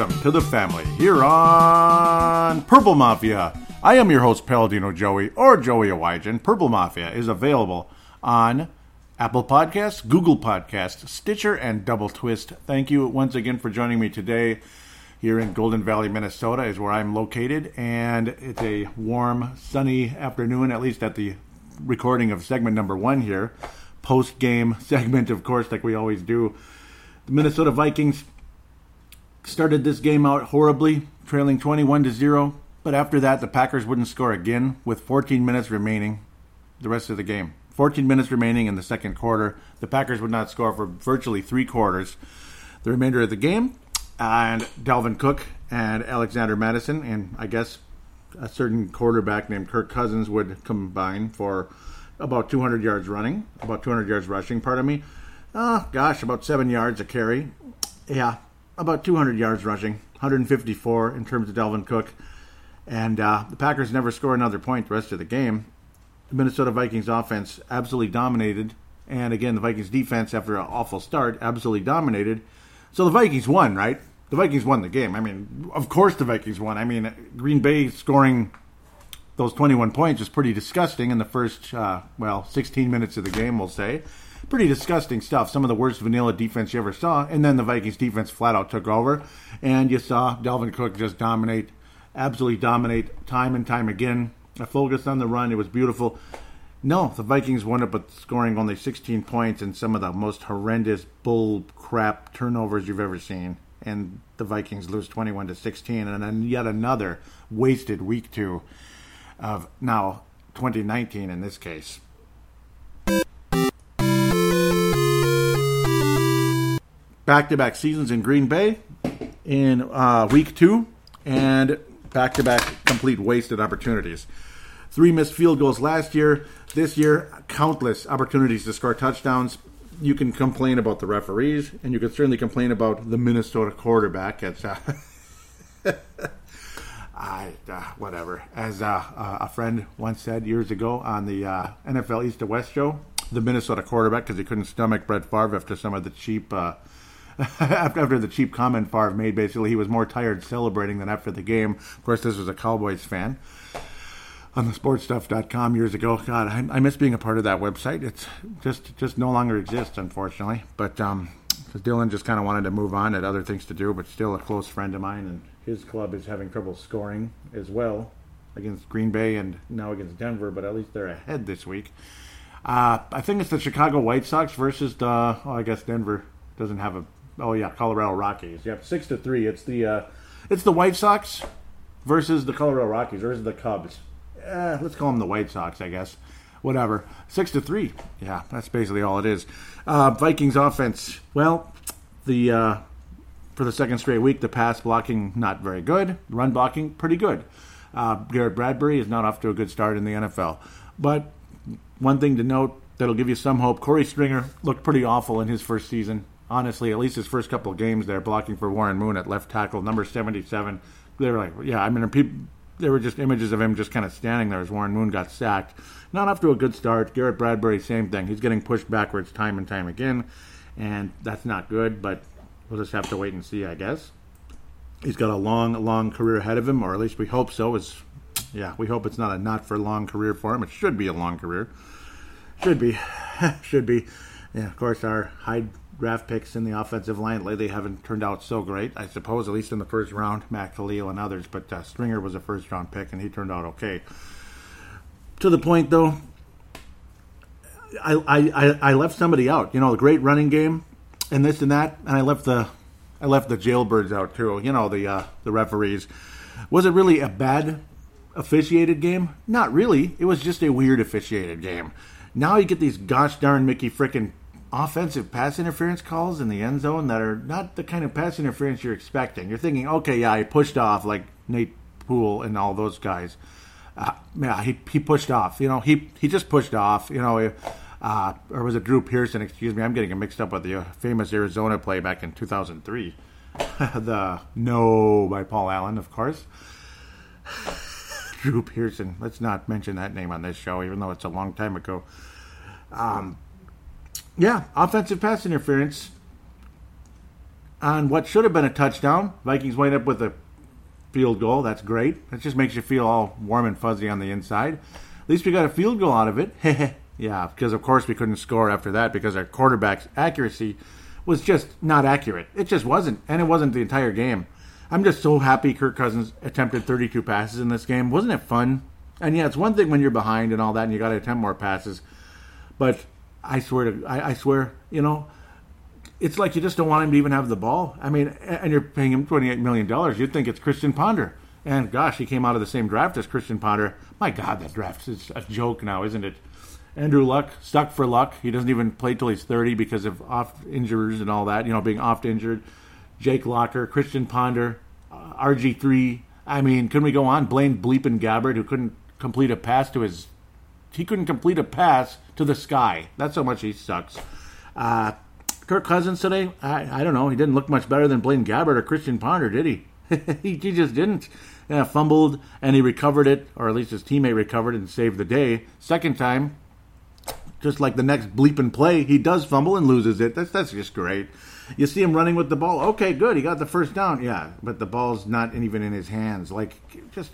welcome to the family here on Purple Mafia. I am your host, Paladino Joey, or Joey Awajan. Purple Mafia is available on Apple Podcasts, Google Podcasts, Stitcher, and Double Twist. Thank you once again for joining me today here in Golden Valley, Minnesota, is where I'm located, and it's a warm, sunny afternoon, at least at the recording of segment number one here. Post game segment, of course, like we always do. The Minnesota Vikings started this game out horribly, trailing 21 to 0, but after that, the Packers wouldn't score again with 14 minutes remaining the rest of the game. 14 minutes remaining in the second quarter. The Packers would not score for virtually three quarters. The remainder of the game, and Dalvin Cook and Alexander Mattison and I guess a certain quarterback named Kirk Cousins would combine for about 200 yards running, about 200 yards rushing, pardon me. Oh, gosh, about seven yards a carry. Yeah, about 200 yards rushing, 154 in terms of Dalvin Cook. And uh, the Packers never score another point the rest of the game. The Minnesota Vikings offense absolutely dominated. And again, the Vikings defense, after an awful start, absolutely dominated. So the Vikings won, right? The Vikings won the game. I mean, of course the Vikings won. I mean, Green Bay scoring those 21 points is pretty disgusting in the first, uh, well, 16 minutes of the game, we'll say. Pretty disgusting stuff. Some of the worst vanilla defense you ever saw. And then the Vikings defense flat out took over. And you saw Dalvin Cook just dominate, absolutely dominate time and time again. A focus on the run. It was beautiful. No, the Vikings won it, but scoring only 16 points and some of the most horrendous bull crap turnovers you've ever seen. And the Vikings lose 21 to 16, and then yet another wasted week two of now 2019 in this case. Back to back seasons in Green Bay in uh, week two, and back to back complete wasted opportunities. Three missed field goals last year. This year, countless opportunities to score touchdowns. You can complain about the referees, and you can certainly complain about the Minnesota quarterback. It's uh, I, uh, whatever. As uh, a friend once said years ago on the uh, NFL East to West show, the Minnesota quarterback, because he couldn't stomach Brett Favre after some of the cheap, uh, after, after the cheap comment Favre made, basically, he was more tired celebrating than after the game. Of course, this was a Cowboys fan on the sportstuff.com years ago. God, I, I, miss being a part of that website. It's just just no longer exists, unfortunately. But um, Dylan just kind of wanted to move on, had other things to do, but still a close friend of mine, and his club is having trouble scoring as well against Green Bay and now against Denver, but at least they're ahead this week. Uh, I think it's the Chicago White Sox versus the. Oh, I guess Denver doesn't have a. Oh yeah, Colorado Rockies. Yep, six to three. It's the uh, it's the White Sox versus the Colorado Rockies versus the Cubs. Eh, let's call them the White Sox, I guess. Whatever. Six to three. Yeah, that's basically all it is. Uh, Vikings offense. Well, the uh, for the second straight week, the pass blocking not very good. Run blocking pretty good. Uh, Garrett Bradbury is not off to a good start in the NFL. But one thing to note that'll give you some hope: Korey Stringer looked pretty awful in his first season. Honestly, at least his first couple of games there, blocking for Warren Moon at left tackle, number seventy-seven. They were like, yeah, I mean, people there were just images of him just kind of standing there as Warren Moon got sacked. Not off to a good start. Garrett Bradbury, same thing. He's getting pushed backwards time and time again, and that's not good, but we'll just have to wait and see, I guess. He's got a long, long career ahead of him, or at least we hope so. Is yeah, we hope it's not a not for long career for him. It should be a long career. Should be. should be. Yeah, of course, our high draft picks in the offensive line lately haven't turned out so great. I suppose, at least in the first round, Matt Kalil and others. But uh, Stringer was a first round pick, and he turned out okay. To the point, though, I, I, I left somebody out. You know, the great running game, and this and that, and I left the I left the jailbirds out too. You know, the uh, the referees. Was it really a bad officiated game? Not really. It was just a weird officiated game. Now you get these gosh darn Mickey frickin' offensive pass interference calls in the end zone that are not the kind of pass interference you're expecting. You're thinking, okay, yeah, he pushed off like Nate Poole and all those guys. Uh, yeah, he, he pushed off. You know, he he just pushed off. You know, uh, or was it Drew Pearson? Excuse me, I'm getting mixed up with the uh, famous Arizona play back in 2003. the No by Paul Allen, of course. Drew Pearson. Let's not mention that name on this show, even though it's a long time ago. Um, yeah, offensive pass interference. on what should have been a touchdown. Vikings wind up with a field goal. That's great. That just makes you feel all warm and fuzzy on the inside. At least we got a field goal out of it. yeah, because of course we couldn't score after that because our quarterback's accuracy was just not accurate. It just wasn't, and it wasn't the entire game. I'm just so happy Kirk Cousins attempted 32 passes in this game. Wasn't it fun? And yeah, it's one thing when you're behind and all that, and you got to attempt more passes. But I swear to, I, I swear, you know, it's like you just don't want him to even have the ball. I mean, and you're paying him $28 million. You'd think it's Christian Ponder. And gosh, he came out of the same draft as Christian Ponder. My God, that draft is a joke now, isn't it? Andrew Luck, stuck for luck. He doesn't even play till he's 30 because of off injuries and all that, you know, being oft injured. Jake Locker, Christian Ponder, uh, RG3. I mean, couldn't we go on? Blaine Bleepin Gabbert, who couldn't complete a pass to his. He couldn't complete a pass to the sky. That's how much he sucks. Uh, Kirk Cousins today, I, I don't know. He didn't look much better than Blaine Gabbert or Christian Ponder, did he? he, he, just didn't. Yeah, fumbled and he recovered it, or at least his teammate recovered and saved the day. Second time, just like the next bleeping play, he does fumble and loses it. That's that's just great. You see him running with the ball. Okay, good. He got the first down. Yeah, but the ball's not even in his hands. Like just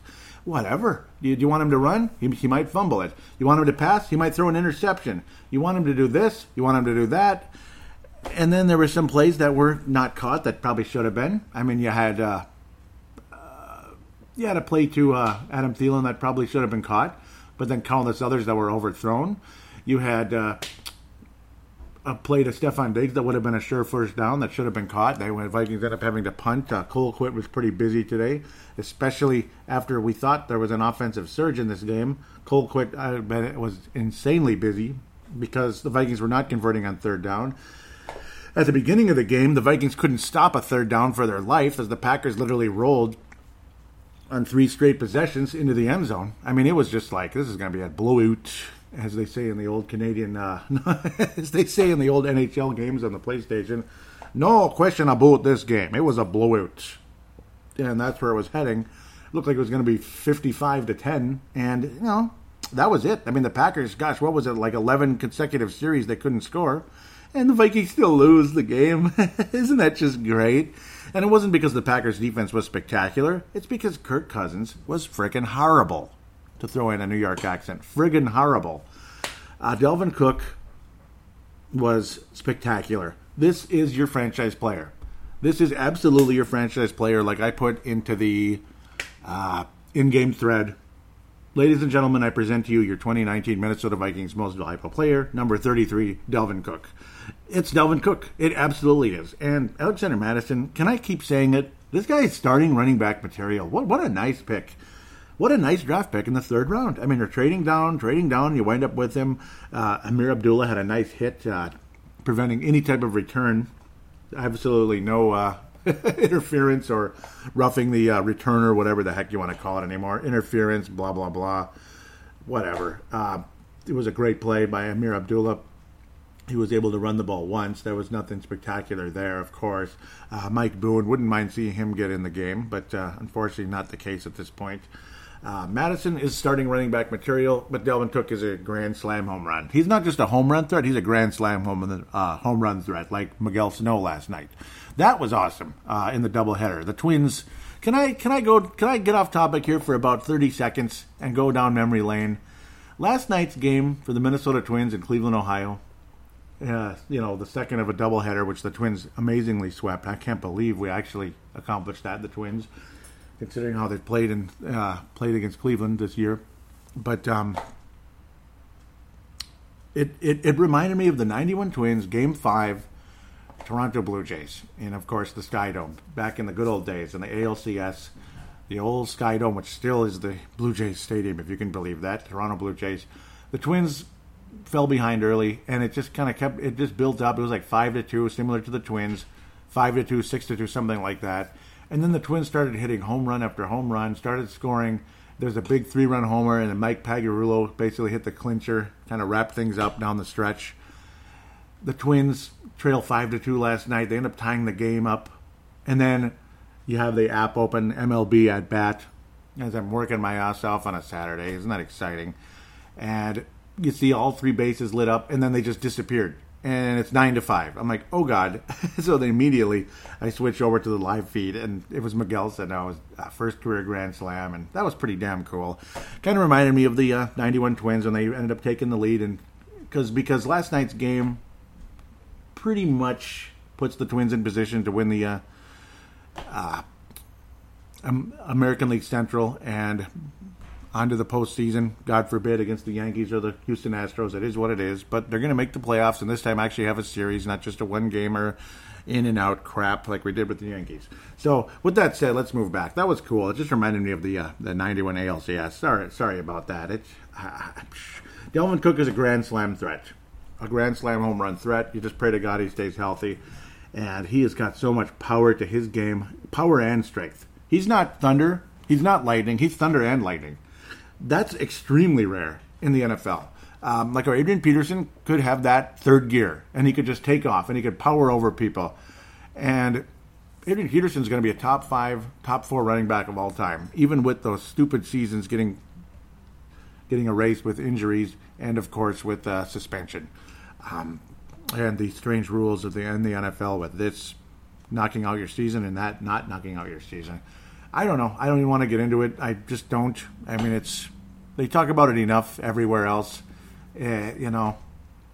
whatever. Do you, you want him to run? He, he might fumble it. You want him to pass? He might throw an interception. You want him to do this? You want him to do that? and then there were some plays that were not caught that probably should have been. I mean, you had uh, uh, you had a play to uh, Adam Thielen that probably should have been caught, but then countless others that were overthrown. You had uh, a play to Stefon Diggs that would have been a sure first down that should have been caught. They when Vikings ended up having to punt. Uh, Colquitt was pretty busy today, especially after we thought there was an offensive surge in this game. Colquitt uh, was insanely busy because the Vikings were not converting on third down. At the beginning of the game, the Vikings couldn't stop a third down for their life as the Packers literally rolled on three straight possessions into the end zone. I mean, it was just like this is going to be a blowout, as they say in the old Canadian, uh, as they say in the old NHL games on the PlayStation. No question about this game. It was a blowout, and that's where it was heading. Looked like it was going to be fifty-five to ten, and you know that was it. I mean, the Packers, gosh, what was it like? Eleven consecutive series they couldn't score and the Vikings still lose the game. Isn't that just great? And it wasn't because the Packers' defense was spectacular. It's because Kirk Cousins was friggin' horrible. To throw in a New York accent, friggin' horrible. Uh, Dalvin Cook was spectacular. This is your franchise player. This is absolutely your franchise player, like I put into the uh, in-game thread. Ladies and gentlemen, I present to you your 2019 Minnesota Vikings most valuable player, number 33, Dalvin Cook. It's Dalvin Cook. It absolutely is. And Alexander Mattison, can I keep saying it? This guy is starting running back material. What what a nice pick. What a nice draft pick in the third round. I mean, you're trading down, trading down. You wind up with him. Uh, Ameer Abdullah had a nice hit, uh, preventing any type of return. Absolutely no uh, interference or roughing the uh, returner, whatever the heck you want to call it anymore. Interference, blah blah blah, whatever. Uh, it was a great play by Ameer Abdullah he was able to run the ball once. There was nothing spectacular there, of course. Uh, Mike Boone wouldn't mind seeing him get in the game, but uh, unfortunately, not the case at this point. Uh, Mattison is starting running back material, but Dalvin Cook is a grand slam home run. He's not just a home run threat; he's a grand slam home uh, home run threat, like Miguel Sano last night. That was awesome uh, in the doubleheader. The Twins. Can I can I go? Can I get off topic here for about thirty seconds and go down memory lane? Last night's game for the Minnesota Twins in Cleveland, Ohio uh, you know, the second of a doubleheader, which the Twins amazingly swept. I can't believe we actually accomplished that. The Twins, considering how they played and uh, played against Cleveland this year, but um, it, it it reminded me of the '91 Twins Game Five, Toronto Blue Jays, and of course the Sky Dome back in the good old days in the ALCS. The old Sky Dome, which still is the Blue Jays Stadium, if you can believe that, Toronto Blue Jays. The Twins fell behind early, and it just kind of kept it just built up. It was like five to two, similar to the Twins, five to two, six to two, something like that. And then the Twins started hitting home run after home run, started scoring. There's a big three-run homer, and then Mike Pagliarulo basically hit the clincher, kind of wrapped things up down the stretch. The Twins trail five to two last night. They end up tying the game up, and then you have the app open MLB at bat as I'm working my ass off on a Saturday. Isn't that exciting? And you see all three bases lit up, and then they just disappeared. And it's nine to five. I'm like, oh god. so then immediately I switch over to the live feed, and it was Miguel Sano, was uh, first career Grand Slam, and that was pretty damn cool. Kind of reminded me of the uh, '91 Twins when they ended up taking the lead, and because because last night's game pretty much puts the Twins in position to win the uh, uh American League Central and onto the postseason, God forbid, against the Yankees or the Houston Astros. It is what it is. But they're going to make the playoffs, and this time actually have a series, not just a one gamer in and out crap like we did with the Yankees. So with that said, let's move back. That was cool. It just reminded me of the uh, the '91 ALCS. Sorry, sorry about that. It's uh, Dalvin Cook is a grand slam threat, a grand slam home run threat. You just pray to God he stays healthy, and he has got so much power to his game, power and strength. He's not thunder. He's not lightning. He's thunder and lightning. That's extremely rare in the NFL. Um, like our Adrian Peterson could have that third gear, and he could just take off, and he could power over people. And Adrian Peterson is going to be a top five, top four running back of all time, even with those stupid seasons getting getting erased with injuries and, of course, with uh, suspension. Um, and the strange rules of the in the NFL with this knocking out your season and that not knocking out your season. I don't know. I don't even want to get into it. I just don't. I mean, it's they talk about it enough everywhere else. Uh, you know,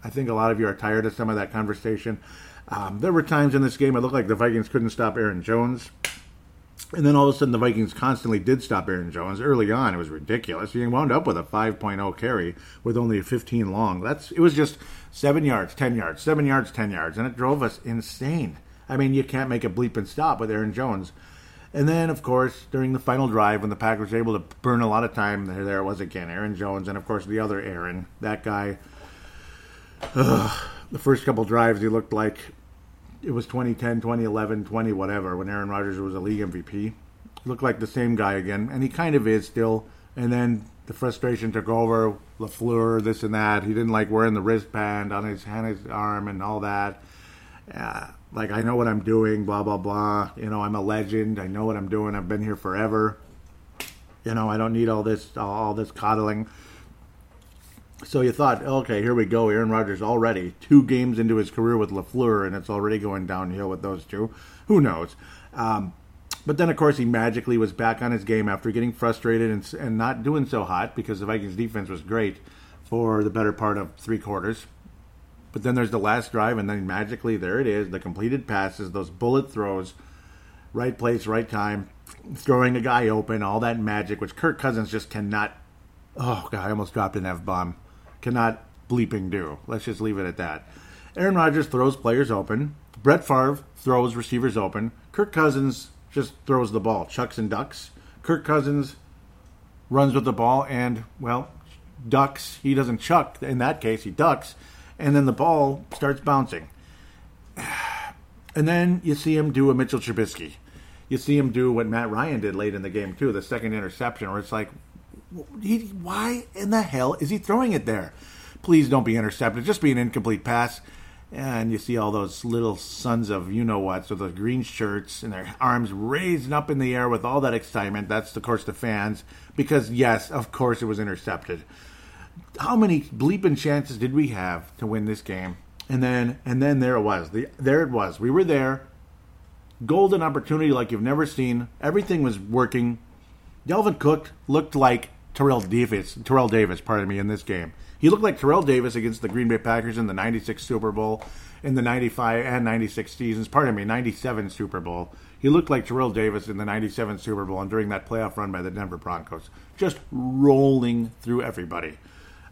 I think a lot of you are tired of some of that conversation. Um, there were times in this game it looked like the Vikings couldn't stop Aaron Jones. And then all of a sudden, the Vikings constantly did stop Aaron Jones. Early on, it was ridiculous. He wound up with a 5.0 carry with only a 15 long. That's it was just seven yards, 10 yards, seven yards, 10 yards, and it drove us insane. I mean, you can't make a bleep and stop with Aaron Jones. And then, of course, during the final drive, when the Packers were able to burn a lot of time, there, there it was again, Aaron Jones, and of course the other Aaron, that guy. Uh, the first couple drives, he looked like it was 2010, 2011, 20 whatever, when Aaron Rodgers was a league MVP. He looked like the same guy again, and he kind of is still. And then the frustration took over. Lafleur, this and that. He didn't like wearing the wristband on his on his arm and all that. Uh, like I know what I'm doing, blah blah blah. You know, I'm a legend. I know what I'm doing. I've been here forever. You know, I don't need all this all this coddling. So you thought, okay, here we go. Aaron Rodgers already two games into his career with Lafleur, and it's already going downhill with those two. Who knows? Um, but then, of course, he magically was back on his game after getting frustrated and, and not doing so hot because the Vikings defense was great for the better part of three quarters. But then there's the last drive, and then magically there it is the completed passes, those bullet throws, right place, right time, throwing a guy open, all that magic, which Kirk Cousins just cannot. Oh, God, I almost dropped an F bomb. Cannot bleeping do. Let's just leave it at that. Aaron Rodgers throws players open. Brett Favre throws receivers open. Kirk Cousins just throws the ball, chucks and ducks. Kirk Cousins runs with the ball and, well, ducks. He doesn't chuck. In that case, he ducks and then the ball starts bouncing. And then you see him do a Mitchell Trubisky. You see him do what Matt Ryan did late in the game too, the second interception, where it's like, why in the hell is he throwing it there? Please don't be intercepted. Just be an incomplete pass. And you see all those little sons of you know what, so those green shirts and their arms raised up in the air with all that excitement. That's of course the fans, because yes, of course it was intercepted how many bleeping chances did we have to win this game? And then and then there it was. The, there it was. We were there. Golden opportunity like you've never seen. Everything was working. Dalvin Cook looked like Terrell Davis. Terrell Davis, pardon me, in this game. He looked like Terrell Davis against the Green Bay Packers in the '96 Super Bowl, in the '95 and '96 seasons. Pardon me, '97 Super Bowl. He looked like Terrell Davis in the '97 Super Bowl and during that playoff run by the Denver Broncos, just rolling through everybody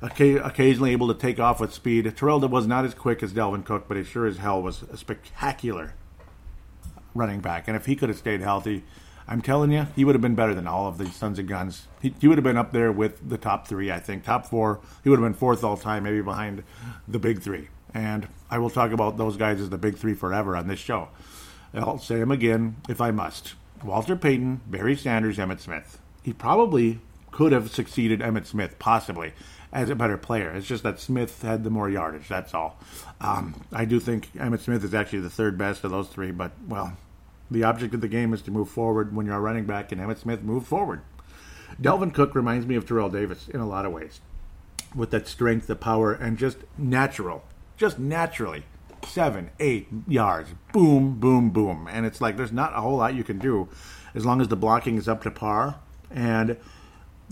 occasionally able to take off with speed. Terrell was not as quick as Dalvin Cook, but he sure as hell was a spectacular running back. And if he could have stayed healthy, I'm telling you, he would have been better than all of these sons of guns. He, he would have been up there with the top three, I think. Top four. He would have been fourth all time, maybe behind the big three. And I will talk about those guys as the big three forever on this show. I'll say them again if I must. Walter Payton, Barry Sanders, Emmitt Smith. He probably could have succeeded Emmitt Smith, possibly as a better player. It's just that Smith had the more yardage. That's all. Um, I do think Emmitt Smith is actually the third best of those three, but well, the object of the game is to move forward when you're a running back, and Emmitt Smith moved forward. Dalvin Cook reminds me of Terrell Davis in a lot of ways, with that strength, the power, and just natural, just naturally. Seven, eight yards. Boom, boom, boom. And it's like there's not a whole lot you can do as long as the blocking is up to par. And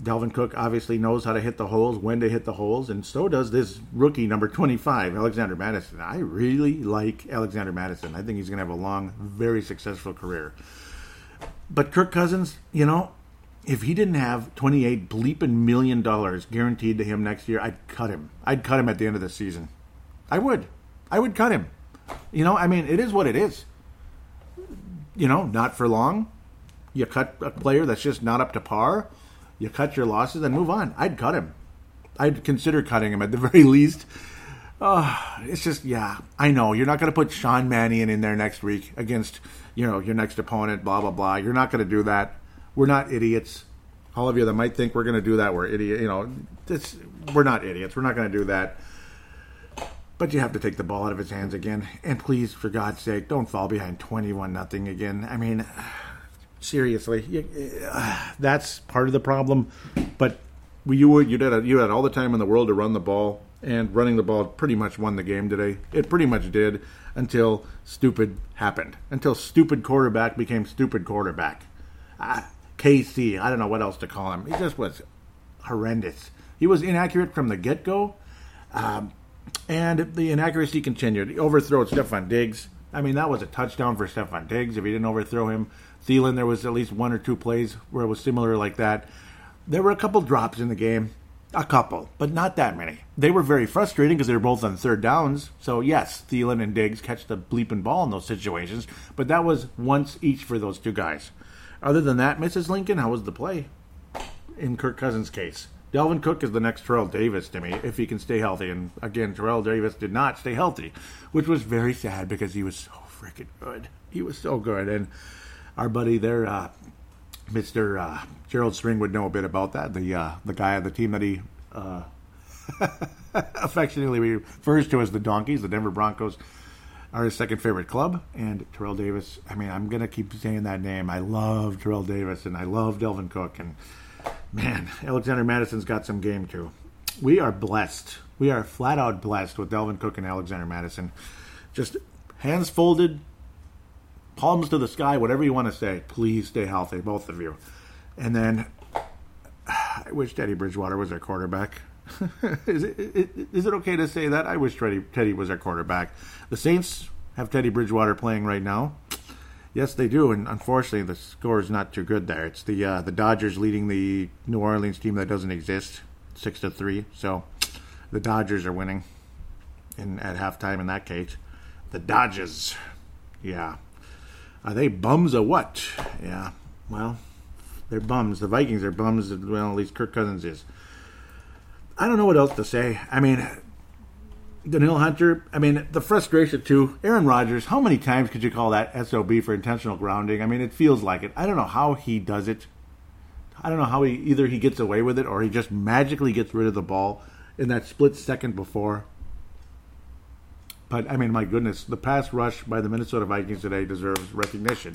Dalvin Cook obviously knows how to hit the holes, when to hit the holes, and so does this rookie number 25, Alexander Mattison. I really like Alexander Mattison. I think he's going to have a long, very successful career. But Kirk Cousins, you know, if he didn't have 28 bleeping million dollars guaranteed to him next year, I'd cut him. I'd cut him at the end of the season. I would. I would cut him. You know, I mean, it is what it is. You know, not for long. You cut a player that's just not up to par you cut your losses and move on. I'd cut him. I'd consider cutting him at the very least. Oh, it's just yeah. I know you're not going to put Sean Mannion in there next week against you know your next opponent. Blah blah blah. You're not going to do that. We're not idiots. All of you that might think we're going to do that, we're idiot. You know, this we're not idiots. We're not going to do that. But you have to take the ball out of his hands again. And please, for God's sake, don't fall behind twenty-one nothing again. I mean seriously, uh, that's part of the problem. But you you did you had all the time in the world to run the ball, and running the ball pretty much won the game today. It pretty much did until stupid happened. Until stupid quarterback became stupid quarterback. Uh, KC, I don't know what else to call him. He just was horrendous. He was inaccurate from the get go. Um, and the inaccuracy continued. He overthrew Stefon Diggs. I mean, that was a touchdown for Stefon Diggs if he didn't overthrow him. Thielen, there was at least one or two plays where it was similar like that. There were a couple drops in the game, a couple, but not that many. They were very frustrating because they were both on third downs. So yes, Thielen and Diggs catch the bleeping ball in those situations, but that was once each for those two guys. Other than that, Mrs. Lincoln, how was the play? In Kirk Cousins' case, Dalvin Cook is the next Terrell Davis to me if he can stay healthy. And again, Terrell Davis did not stay healthy, which was very sad because he was so freaking good. He was so good, and our buddy there, uh, Mister uh, Gerald String, would know a bit about that. The uh, the guy on the team that he uh, affectionately refers to as the Donkeys, the Denver Broncos, are his second favorite club. And Terrell Davis, I mean, I'm gonna keep saying that name. I love Terrell Davis, and I love Dalvin Cook, and man, Alexander Mattison's got some game too. We are blessed. We are flat out blessed with Dalvin Cook and Alexander Mattison. Just hands folded, palms to the sky, whatever you want to say. Please stay healthy, both of you. And then I wish Teddy Bridgewater was our quarterback. is, it, is it okay to say that? I wish Teddy, Teddy was our quarterback. The Saints have Teddy Bridgewater playing right now. Yes, they do, and unfortunately, the score is not too good there. It's the uh, the Dodgers leading the New Orleans team that doesn't exist, six to three. So, the Dodgers are winning, in at halftime. In that case, the Dodgers, yeah, are they bums or what? Yeah, well, they're bums. The Vikings are bums. Well, at least Kirk Cousins is. I don't know what else to say. I mean, Danielle Hunter. I mean, the frustration too. Aaron Rodgers. How many times could you call that SOB for intentional grounding? I mean, it feels like it. I don't know how he does it. I don't know how he either he gets away with it or he just magically gets rid of the ball in that split second before. But I mean, my goodness, the pass rush by the Minnesota Vikings today deserves recognition.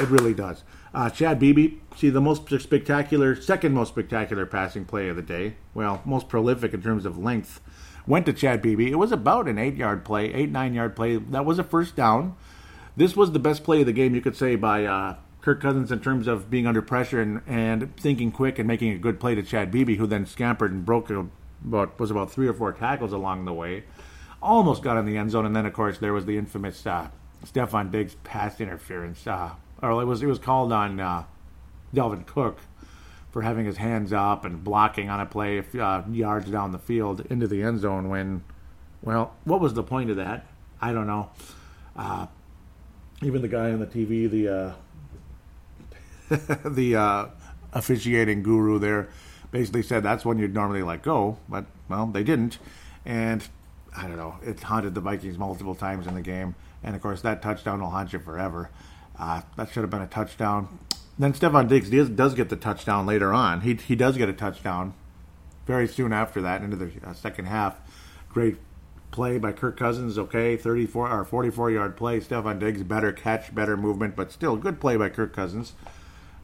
It really does. Uh, Chad Beebe, see the most spectacular, second most spectacular passing play of the day. Well, most prolific in terms of length. Went to Chad Beebe. It was about an eight-yard play, eight nine-yard play. That was a first down. This was the best play of the game, you could say, by uh, Kirk Cousins in terms of being under pressure and, and thinking quick and making a good play to Chad Beebe, who then scampered and broke about was about three or four tackles along the way almost got in the end zone, and then of course there was the infamous uh, Stefon Diggs pass interference, uh, or it was it was called on uh, Dalvin Cook for having his hands up and blocking on a play uh, yards down the field into the end zone. When, well, what was the point of that? I don't know. Uh, even the guy on the TV, the uh, the officiating guru there, basically said that's when you'd normally let go, but well, they didn't, and I don't know. It haunted the Vikings multiple times in the game, and of course that touchdown will haunt you forever. Uh, that should have been a touchdown. Then Stefon Diggs does, does, get the touchdown later on. He he does get a touchdown very soon after that into the uh, second half. Great play by Kirk Cousins. Okay, 34 or 44 yard play. Stefon Diggs better catch, better movement, but still good play by Kirk Cousins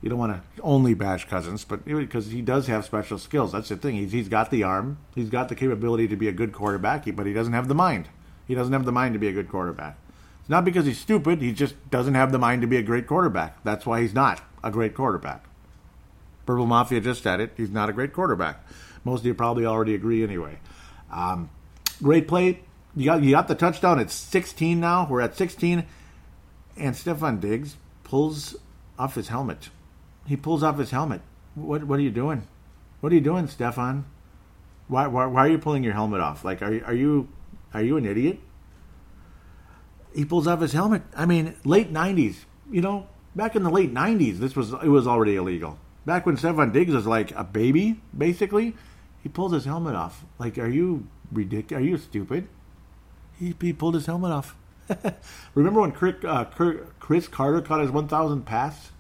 you don't want to only bash Cousins, but because he does have special skills. That's the thing. He's, he's got the arm. He's got the capability to be a good quarterback, but he doesn't have the mind. He doesn't have the mind to be a good quarterback. It's not because he's stupid. He just doesn't have the mind to be a great quarterback. That's why he's not a great quarterback. Purple Mafia just said it. He's not a great quarterback. Most of you probably already agree anyway. Um, great play. You got you got the touchdown. It's 16 now. We're at 16, and Stefon Diggs pulls off his helmet. He pulls off his helmet. What what are you doing? What are you doing, Stefon? Why, why why are you pulling your helmet off? Like are are you are you an idiot? He pulls off his helmet. I mean, late 90s. You know, back in the late 90s, this was it was already illegal. Back when Stefon Diggs was like a baby, basically, he pulls his helmet off. Like, are you ridiculous? Are you stupid? He, he pulled his helmet off. Remember when Chris, uh, Cris Carter caught his 1,000 pass?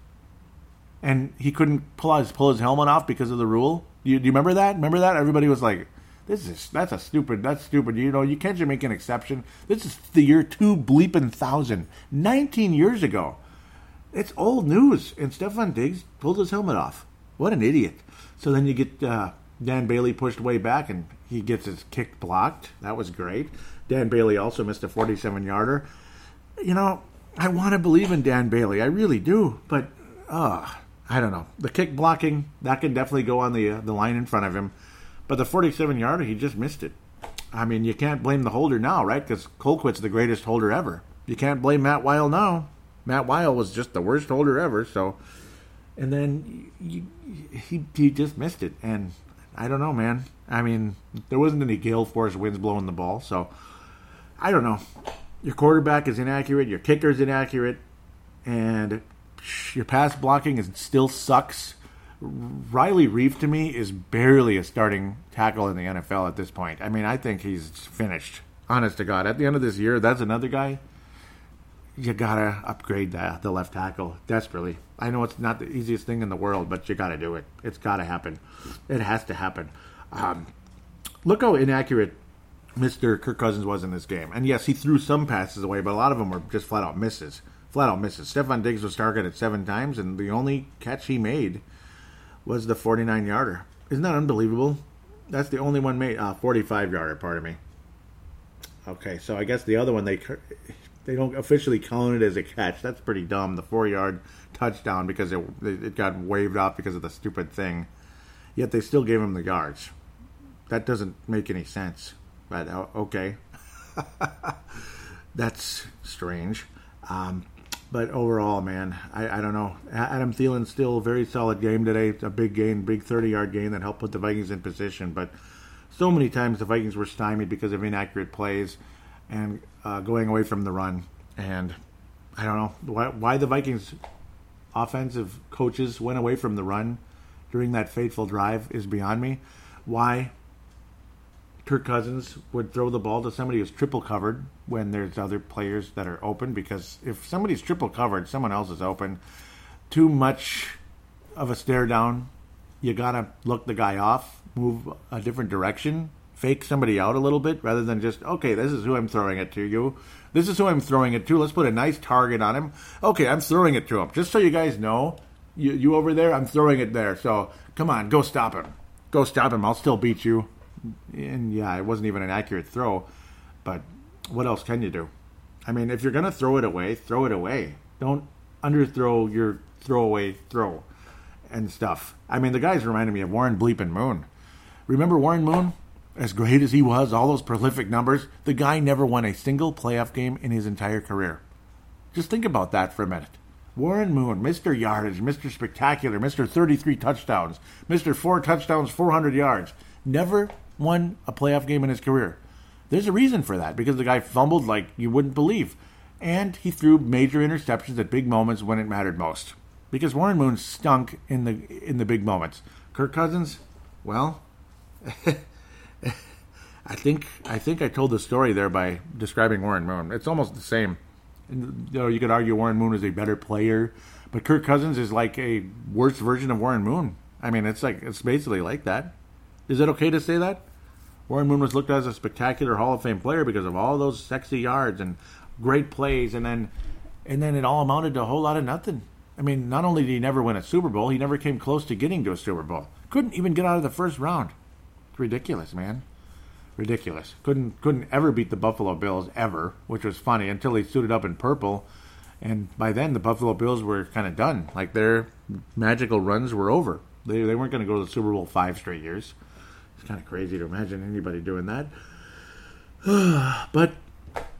And he couldn't pull his, pull his helmet off because of the rule? You, do you remember that? Remember that? Everybody was like, this is that's a stupid that's stupid. You know, you can't just make an exception. This is the year two bleeping thousand. Nineteen years ago. It's old news. And Stefon Diggs pulled his helmet off. What an idiot. So then you get uh, Dan Bailey pushed way back and he gets his kick blocked. That was great. Dan Bailey also missed a 47 yarder. You know, I want to believe in Dan Bailey. I really do. But, uh, I don't know. The kick blocking, that can definitely go on the, uh, the line in front of him. But the 47 yarder, he just missed it. I mean, you can't blame the holder now, right? Because Colquitt's the greatest holder ever. You can't blame Matt Wile now. Matt Wile was just the worst holder ever. So, and then you, he he just missed it, and I don't know, man. I mean, there wasn't any gale force winds blowing the ball, so I don't know. Your quarterback is inaccurate, your kicker is inaccurate, and your pass blocking is still sucks. Riley Reiff to me is barely a starting tackle in the NFL at this point. I mean, I think he's finished. Honest to God, at the end of this year, that's another guy. You gotta upgrade the the left tackle desperately. I know it's not the easiest thing in the world, but you gotta do it. It's gotta happen. It has to happen. Um, look how inaccurate Mr. Kirk Cousins was in this game. And yes, he threw some passes away, but a lot of them were just flat out misses. Flat out misses. Stefon Diggs was targeted seven times, and the only catch he made was the 49 yarder. Isn't that unbelievable? That's the only one made. Uh, 45 yarder, pardon me. Okay, so I guess the other one they they don't officially count it as a catch. That's pretty dumb. The four yard touchdown because it it got waved off because of the stupid thing. Yet they still gave him the yards. That doesn't make any sense. But uh, okay, that's strange. Um, but overall, man, I, I don't know. Adam Thielen still very solid game today. A big gain, big 30 yard gain that helped put the Vikings in position. But so many times the Vikings were stymied because of inaccurate plays and uh, going away from the run. And I don't know why, why the Vikings offensive coaches went away from the run during that fateful drive is beyond me. Why Kirk Cousins would throw the ball to somebody who's triple covered when there's other players that are open because if somebody's triple covered, someone else is open. Too much of a stare down. You gotta look the guy off, move a different direction, fake somebody out a little bit rather than just okay, this is who I'm throwing it to you. This is who I'm throwing it to. Let's put a nice target on him. Okay, I'm throwing it to him. Just so you guys know, you, you over there, I'm throwing it there. So come on, go stop him. Go stop him. I'll still beat you. And yeah, it wasn't even an accurate throw, but what else can you do? I mean, if you're gonna throw it away, throw it away. Don't underthrow your throwaway throw and stuff. I mean, the guys reminded me of Warren Bleepin Moon. Remember Warren Moon? As great as he was, all those prolific numbers, the guy never won a single playoff game in his entire career. Just think about that for a minute. Warren Moon, Mr. Yardage, Mr. Spectacular, Mr. 33 touchdowns, Mr. 4 touchdowns, 400 yards, never won a playoff game in his career. There's a reason for that because the guy fumbled like you wouldn't believe. And he threw major interceptions at big moments when it mattered most. Because Warren Moon stunk in the in the big moments. Kirk Cousins, well, I think I think I told the story there by describing Warren Moon. It's almost the same. You know, you could argue Warren Moon is a better player, but Kirk Cousins is like a worse version of Warren Moon. I mean, it's like it's basically like that. Is it okay to say that? Warren Moon was looked at as a spectacular Hall of Fame player because of all those sexy yards and great plays, and then and then it all amounted to a whole lot of nothing. I mean, not only did he never win a Super Bowl, he never came close to getting to a Super Bowl. Couldn't even get out of the first round. It's ridiculous, man ridiculous. Couldn't couldn't ever beat the Buffalo Bills ever, which was funny until he suited up in purple, and by then the Buffalo Bills were kind of done. Like their magical runs were over. They they weren't going to go to the Super Bowl five straight years. It's kind of crazy to imagine anybody doing that. but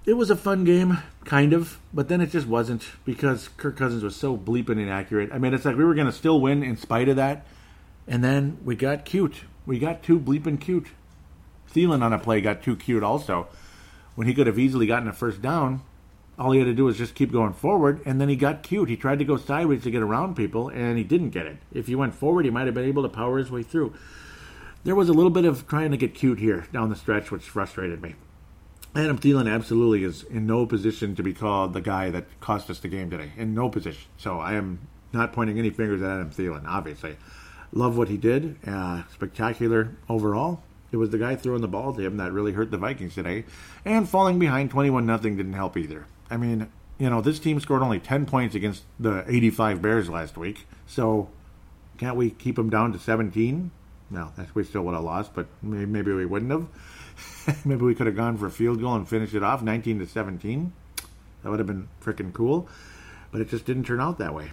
it was a fun game, kind of, but then it just wasn't because Kirk Cousins was so bleeping inaccurate. I mean, it's like we were going to still win in spite of that, and then we got cute. We got too bleeping cute. Thielen on a play got too cute also. When he could have easily gotten a first down, all he had to do was just keep going forward, and then he got cute. He tried to go sideways to get around people, and he didn't get it. If he went forward, he might have been able to power his way through. There was a little bit of trying to get cute here down the stretch, which frustrated me. Adam Thielen absolutely is in no position to be called the guy that cost us the game today. In no position. So I am not pointing any fingers at Adam Thielen, obviously. Love what he did. Uh, spectacular overall. It was the guy throwing the ball to him that really hurt the Vikings today. And falling behind 21 nothing didn't help either. I mean, you know, this team scored only 10 points against the 85 Bears last week. So can't we keep them down to 17? No, we still would have lost, but maybe we wouldn't have. Maybe we could have gone for a field goal and finished it off 19 to 17. That would have been freaking cool. But it just didn't turn out that way.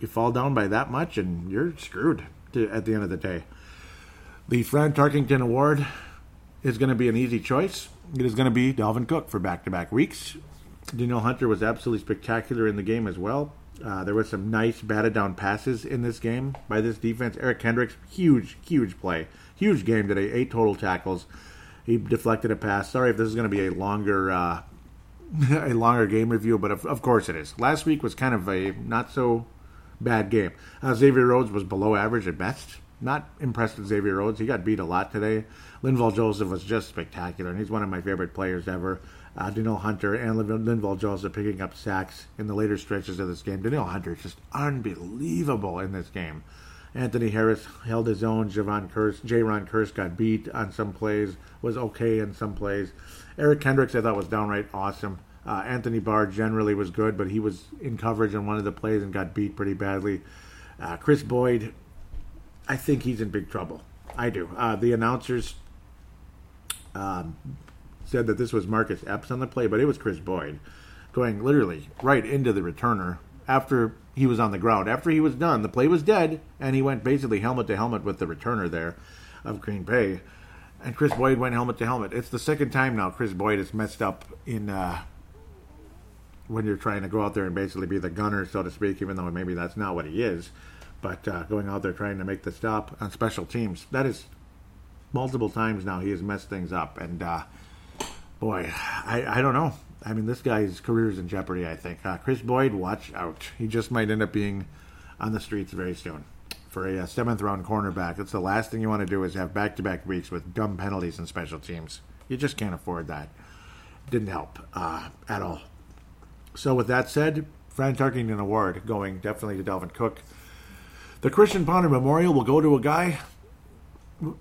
You fall down by that much and you're screwed to, at the end of the day. The Fran Tarkenton Award is going to be an easy choice. It is going to be Dalvin Cook for back to back weeks. Danielle Hunter was absolutely spectacular in the game as well. Uh, there was some nice batted down passes in this game by this defense. Eric Kendricks, huge, huge play. Huge game today. Eight total tackles. He deflected a pass. Sorry if this is going to be a longer uh, a longer game review, but of, of, course it is. Last week was kind of a not so bad game. Uh, Xavier Rhodes was below average at best. Not impressed with Xavier Rhodes. He got beat a lot today. Linval Joseph was just spectacular, and he's one of my favorite players ever. Uh, Danielle Hunter and Linval Joseph picking up sacks in the later stretches of this game. Daniel Hunter is just unbelievable in this game. Anthony Harris held his own. Javon Kearse, Jayron Kearse got beat on some plays, was okay in some plays. Eric Kendricks I thought was downright awesome. Uh, Anthony Barr generally was good, but he was in coverage on one of the plays and got beat pretty badly. Uh, Kris Boyd, I think he's in big trouble. I do. Uh, the announcers um, said that this was Marcus Epps on the play, but it was Kris Boyd going literally right into the returner after he was on the ground. After he was done, the play was dead, and he went basically helmet to helmet with the returner there of Green Bay. And Kris Boyd went helmet to helmet. It's the second time now Kris Boyd has messed up in uh, when you're trying to go out there and basically be the gunner, so to speak, even though maybe that's not what he is. But uh, going out there trying to make the stop on special teams, that is multiple times now he has messed things up. And uh, boy, I, I don't know. I mean, this guy's career is in jeopardy, I think. Uh, Kris Boyd, watch out. He just might end up being on the streets very soon. For a, a uh, seventh round cornerback, that's the last thing you want to do is have back to back weeks with dumb penalties and special teams. You just can't afford that. Didn't help uh, at all. So, with that said, Fran Tarkenton Award going definitely to Dalvin Cook. The Christian Ponder Memorial will go to a guy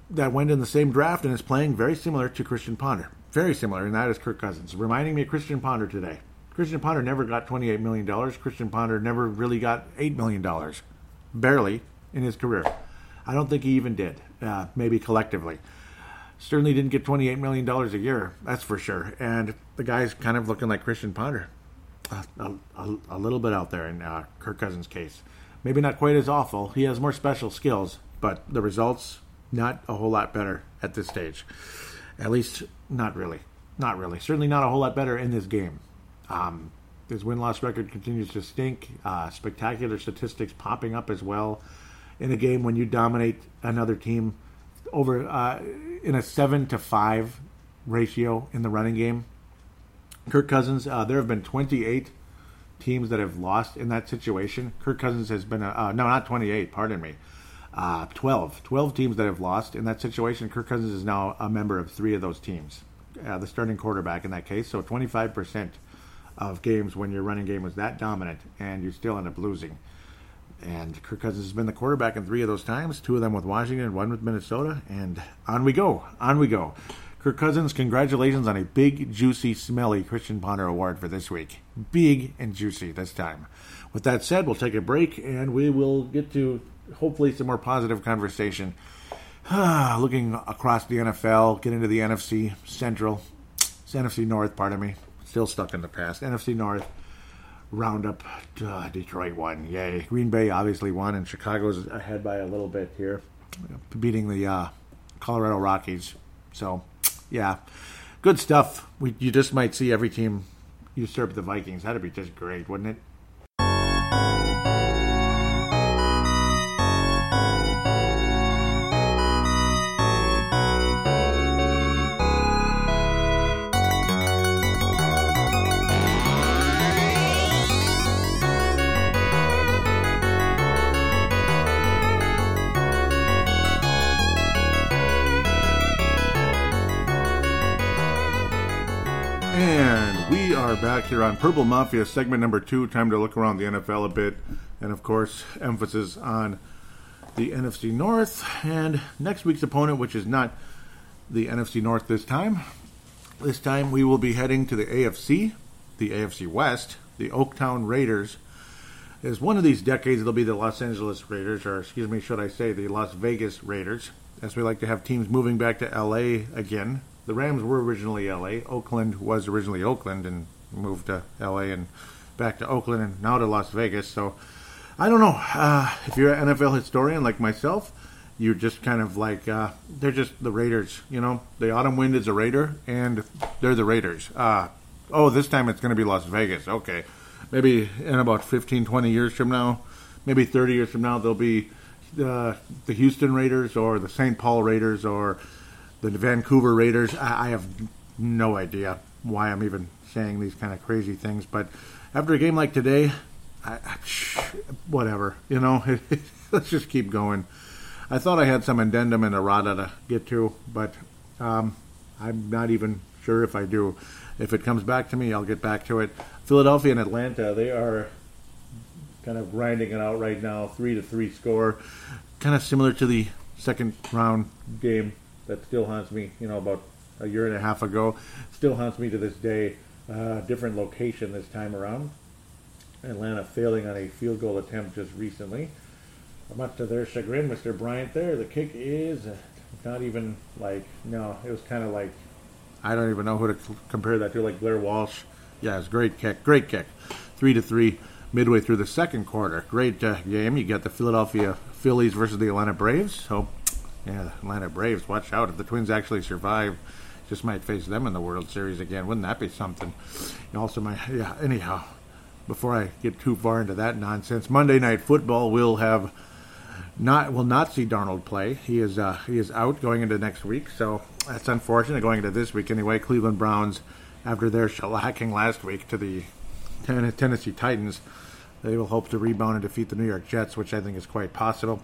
that went in the same draft and is playing very similar to Christian Ponder very similar, and that is Kirk Cousins, reminding me of Christian Ponder today. Christian Ponder never got $28 million. Christian Ponder never really got $8 million, barely, in his career. I don't think he even did, uh, maybe collectively. Certainly didn't get $28 million a year, that's for sure. And the guy's kind of looking like Christian Ponder. A, a, a, little bit out there in uh, Kirk Cousins' case. Maybe not quite as awful. He has more special skills, but the results, not a whole lot better at this stage. At least, not really. Not really. Certainly not a whole lot better in this game. Um, his win loss record continues to stink. Uh, spectacular statistics popping up as well in a game when you dominate another team over uh, in a seven to five ratio in the running game. Kirk Cousins, uh, there have been 28 teams that have lost in that situation. Kirk Cousins has been a, uh, no, not 28. Pardon me. Uh, 12. 12 teams that have lost in that situation. Kirk Cousins is now a member of three of those teams, uh, the starting quarterback in that case. So 25% of games when your running game was that dominant and you still end up losing. And Kirk Cousins has been the quarterback in three of those times, two of them with Washington, one with Minnesota, and on we go. On we go. Kirk Cousins, congratulations on a big, juicy, smelly Christian Ponder Award for this week. Big and juicy this time. With that said, we'll take a break and we will get to hopefully some more positive conversation looking across the NFL, get into the NFC Central, it's NFC North, pardon me. Still stuck in the past. NFC North roundup. Uh, Detroit won. Yay. Green Bay obviously won, and Chicago's ahead by a little bit here, beating the uh, Colorado Rockies. So, yeah, good stuff. We, you just might see every team usurp the Vikings. That'd be just great, wouldn't it? Back here on Purple Mafia segment number two. Time to look around the NFL a bit, and of course, emphasis on the NFC North and next week's opponent, which is not the NFC North this time. This time we will be heading to the AFC, the AFC West, the Oaktown Raiders. As one of these decades, it'll be the Los Angeles Raiders, or excuse me, should I say, the Las Vegas Raiders, as we like to have teams moving back to LA again. The Rams were originally LA. Oakland was originally Oakland, and moved to LA and back to Oakland and now to Las Vegas. So I don't know uh, if you're an NFL historian like myself. You're just kind of like uh, they're just the Raiders, you know. The autumn wind is a Raider, and they're the Raiders. Uh, oh, this time it's going to be Las Vegas. Okay, maybe in about 15, 20 years from now, maybe 30 years from now, they'll be uh, the Houston Raiders or the St. Paul Raiders or the Vancouver Raiders. I, I have no idea why I'm even saying these kind of crazy things. But after a game like today, I, whatever, you know, let's just keep going. I thought I had some addendum and errata to get to, but um, I'm not even sure if I do. If it comes back to me, I'll get back to it. Philadelphia and Atlanta, they are kind of grinding it out right now, three to three score, kind of similar to the second round game that still haunts me. You know, about a year and a half ago, still haunts me to this day. Uh, different location this time around. Atlanta failing on a field goal attempt just recently. Much to their chagrin, Mr. Bryant there, the kick is not even like, no, it was kind of like, I don't even know who to compare that to, like Blair Walsh. Yeah, it's great kick, great kick. Three to three midway through the second quarter. Great uh, game. You got the Philadelphia Phillies versus the Atlanta Braves. So, yeah, the Atlanta Braves, watch out. If the Twins actually survive, just might face them in the World Series again. Wouldn't that be something? Also, my yeah. Anyhow, before I get too far into that nonsense, Monday Night Football will have not will not see Darnold play. He is uh, he is out going into next week, so that's unfortunate. Going into this week anyway, Cleveland Browns, after their shellacking last week to the Tennessee Titans, they will hope to rebound and defeat the New York Jets, which I think is quite possible.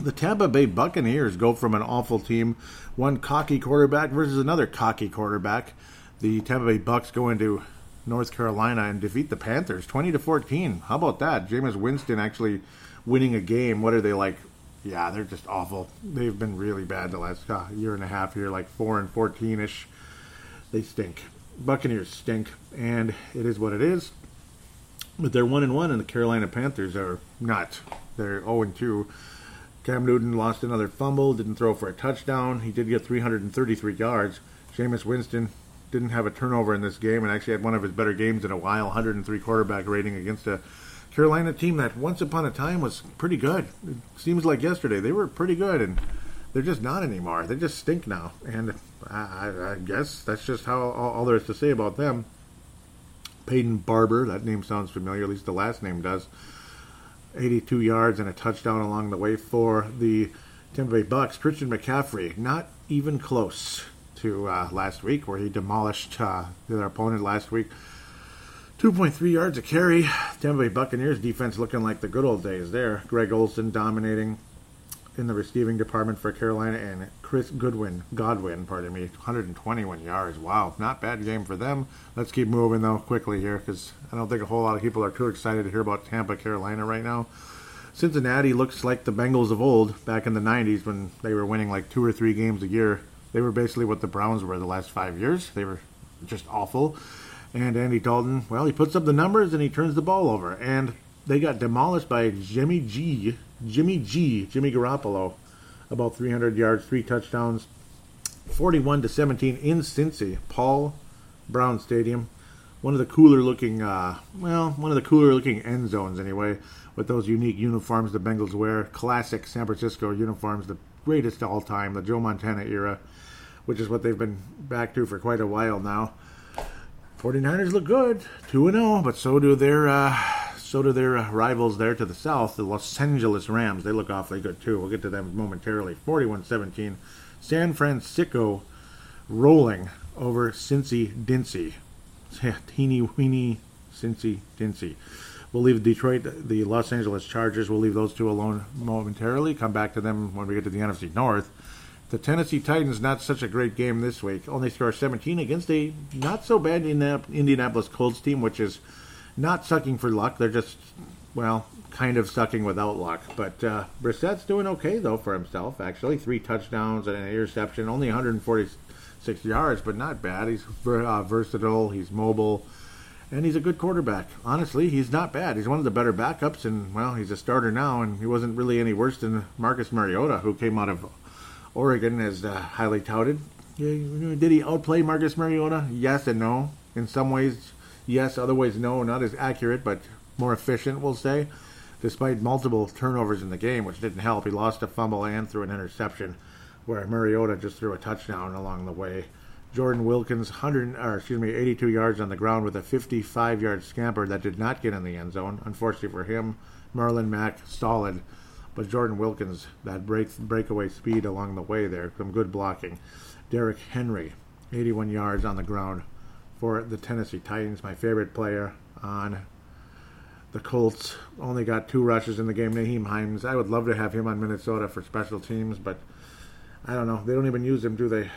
The Tampa Bay Buccaneers go from an awful team, one cocky quarterback versus another cocky quarterback. The Tampa Bay Bucks go into North Carolina and defeat the Panthers 20 to 14. How about that? Jameis Winston actually winning a game. What are they like? Yeah, they're just awful. They've been really bad the last uh, year and a half here, like 4 and 14 ish. They stink. Buccaneers stink, and it is what it is. But they're 1 and 1, and the Carolina Panthers are not. They're 0 and 2. Cam Newton lost another fumble, didn't throw for a touchdown. He did get 333 yards. Jameis Winston didn't have a turnover in this game and actually had one of his better games in a while 103 quarterback rating against a Carolina team that once upon a time was pretty good. It seems like yesterday they were pretty good and they're just not anymore. They just stink now. And I, I guess that's just how all, all there is to say about them. Peyton Barber, that name sounds familiar, at least the last name does. 82 yards and a touchdown along the way for the Tampa Bay Bucks. Christian McCaffrey, not even close to uh, last week, where he demolished uh, their opponent last week. 2.3 yards a carry. Tampa Bay Buccaneers defense looking like the good old days there. Greg Olsen dominating in the receiving department for Carolina, and Chris Goodwin, Godwin, pardon me, 121 yards. Wow, not bad game for them. Let's keep moving though quickly here because I don't think a whole lot of people are too excited to hear about Tampa, Carolina right now. Cincinnati looks like the Bengals of old back in the 90s when they were winning like two or three games a year. They were basically what the Browns were the last five years. They were just awful. And Andy Dalton, well, he puts up the numbers and he turns the ball over. And they got demolished by Jimmy G Jimmy G, Jimmy Garoppolo. about 300 yards, three touchdowns, 41 to 17 in Cincy, Paul Brown Stadium. One of the cooler looking, uh, well, one of the cooler looking end zones anyway, with those unique uniforms the Bengals wear. Classic San Francisco uniforms, the greatest of all time, the Joe Montana era, which is what they've been back to for quite a while now. 49ers look good, 2 0, but so do their uh, so do their uh, rivals there to the south, the Los Angeles Rams. They look awfully good too. We'll get to them momentarily. 41 17. San Francisco rolling over Cincy Dincy. Teeny weeny Cincy Dincy. We'll leave Detroit, the Los Angeles Chargers. We'll leave those two alone momentarily. Come back to them when we get to the NFC North. The Tennessee Titans, not such a great game this week. Only score 17 against a not so bad Indianapolis Colts team, which is not sucking for luck. They're just, well, kind of sucking without luck. But uh, Brissett's doing okay, though, for himself, actually. Three touchdowns and an interception, only 146 yards, but not bad. He's uh, versatile, he's mobile, and he's a good quarterback. Honestly, he's not bad. He's one of the better backups, and, well, he's a starter now, and he wasn't really any worse than Marcus Mariota, who came out of Oregon as uh, highly touted. Did he outplay Marcus Mariota? Yes and no. In some ways, yes, other ways, no. Not as accurate, but more efficient, we'll say. Despite multiple turnovers in the game, which didn't help, he lost a fumble and threw an interception, where Mariota just threw a touchdown along the way. Jordan Wilkins, 100, or excuse me, 82 yards on the ground with a 55-yard scamper that did not get in the end zone. Unfortunately for him, Marlon Mack solid but Jordan Wilkins, that break, breakaway speed along the way there, some good blocking. Derrick Henry, 81 yards on the ground for the Tennessee Titans, my favorite player on the Colts. Only got two rushes in the game. Nyheim Hines, I would love to have him on Minnesota for special teams, but I don't know. They don't even use him, do they?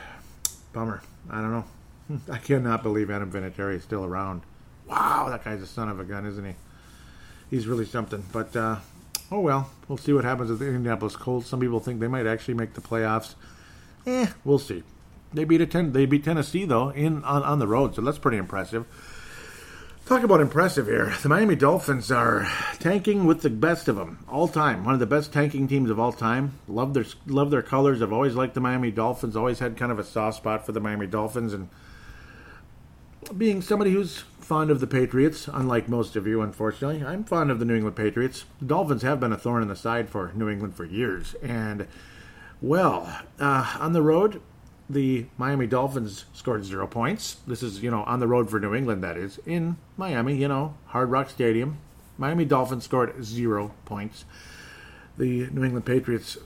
Bummer. I don't know. I cannot believe Adam Vinatieri is still around. Wow, that guy's a son of a gun, isn't he? He's really something. But uh, oh well, we'll see what happens with the Indianapolis Colts. Some people think they might actually make the playoffs. Eh, we'll see. They beat a ten, they beat Tennessee though in on, on the road, so that's pretty impressive. Talk about impressive here. The Miami Dolphins are tanking with the best of them all time. One of the best tanking teams of all time. Love their love their colors. I've always liked the Miami Dolphins. Always had kind of a soft spot for the Miami Dolphins, and being somebody who's fond of the Patriots, unlike most of you, unfortunately. I'm fond of the New England Patriots. The Dolphins have been a thorn in the side for New England for years. And, well, uh, on the road, the Miami Dolphins scored zero points. This is, you know, on the road for New England, that is. In Miami, you know, Hard Rock Stadium. Miami Dolphins scored zero points. The New England Patriots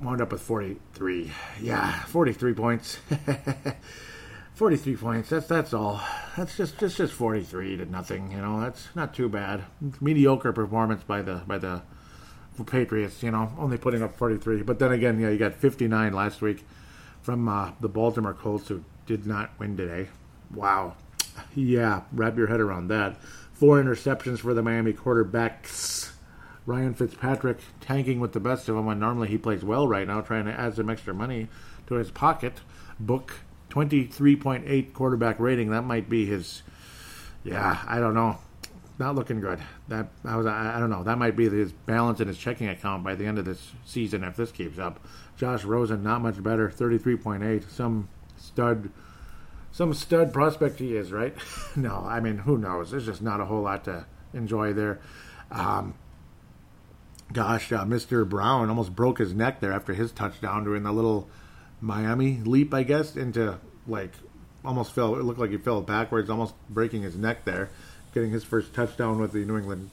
wound up with 43. Yeah, 43 points. 43 points. That's that's all. That's just just just 43 to nothing. You know, that's not too bad. Mediocre performance by the by the Patriots. You know, only putting up 43. But then again, yeah, you got 59 last week from uh, the Baltimore Colts, who did not win today. Wow. Yeah, wrap your head around that. Four interceptions for the Miami quarterbacks. Ryan Fitzpatrick tanking with the best of them when normally he plays well right now, trying to add some extra money to his pocket book 23.8 quarterback rating. That might be his. Yeah, I don't know. Not looking good. That I was. I, I don't know. That might be his balance in his checking account by the end of this season if this keeps up. Josh Rosen, not much better. 33.8. Some stud. Some stud prospect he is, right? no, I mean, who knows? There's just not a whole lot to enjoy there. Um, gosh, uh, Mr. Brown almost broke his neck there after his touchdown during the little Miami leap, I guess, into like almost fell. It looked like he fell backwards, almost breaking his neck there, getting his first touchdown with the New England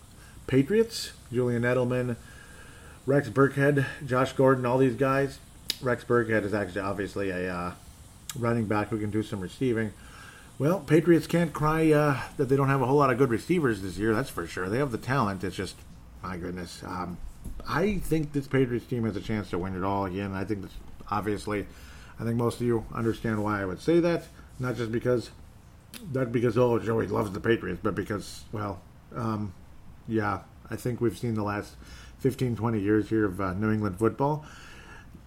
Patriots. Julian Edelman, Rex Burkhead, Josh Gordon, all these guys. Rex Burkhead is actually obviously a uh, running back who can do some receiving. Well, Patriots can't cry uh, that they don't have a whole lot of good receivers this year. That's for sure. They have the talent. It's just, my goodness. Um, I think this Patriots team has a chance to win it all again. I think this obviously. I think most of you understand why I would say that. Not just because, not because, oh, Joey loves the Patriots, but because, well, um, yeah, I think we've seen the last 15, 20 years here of uh, New England football.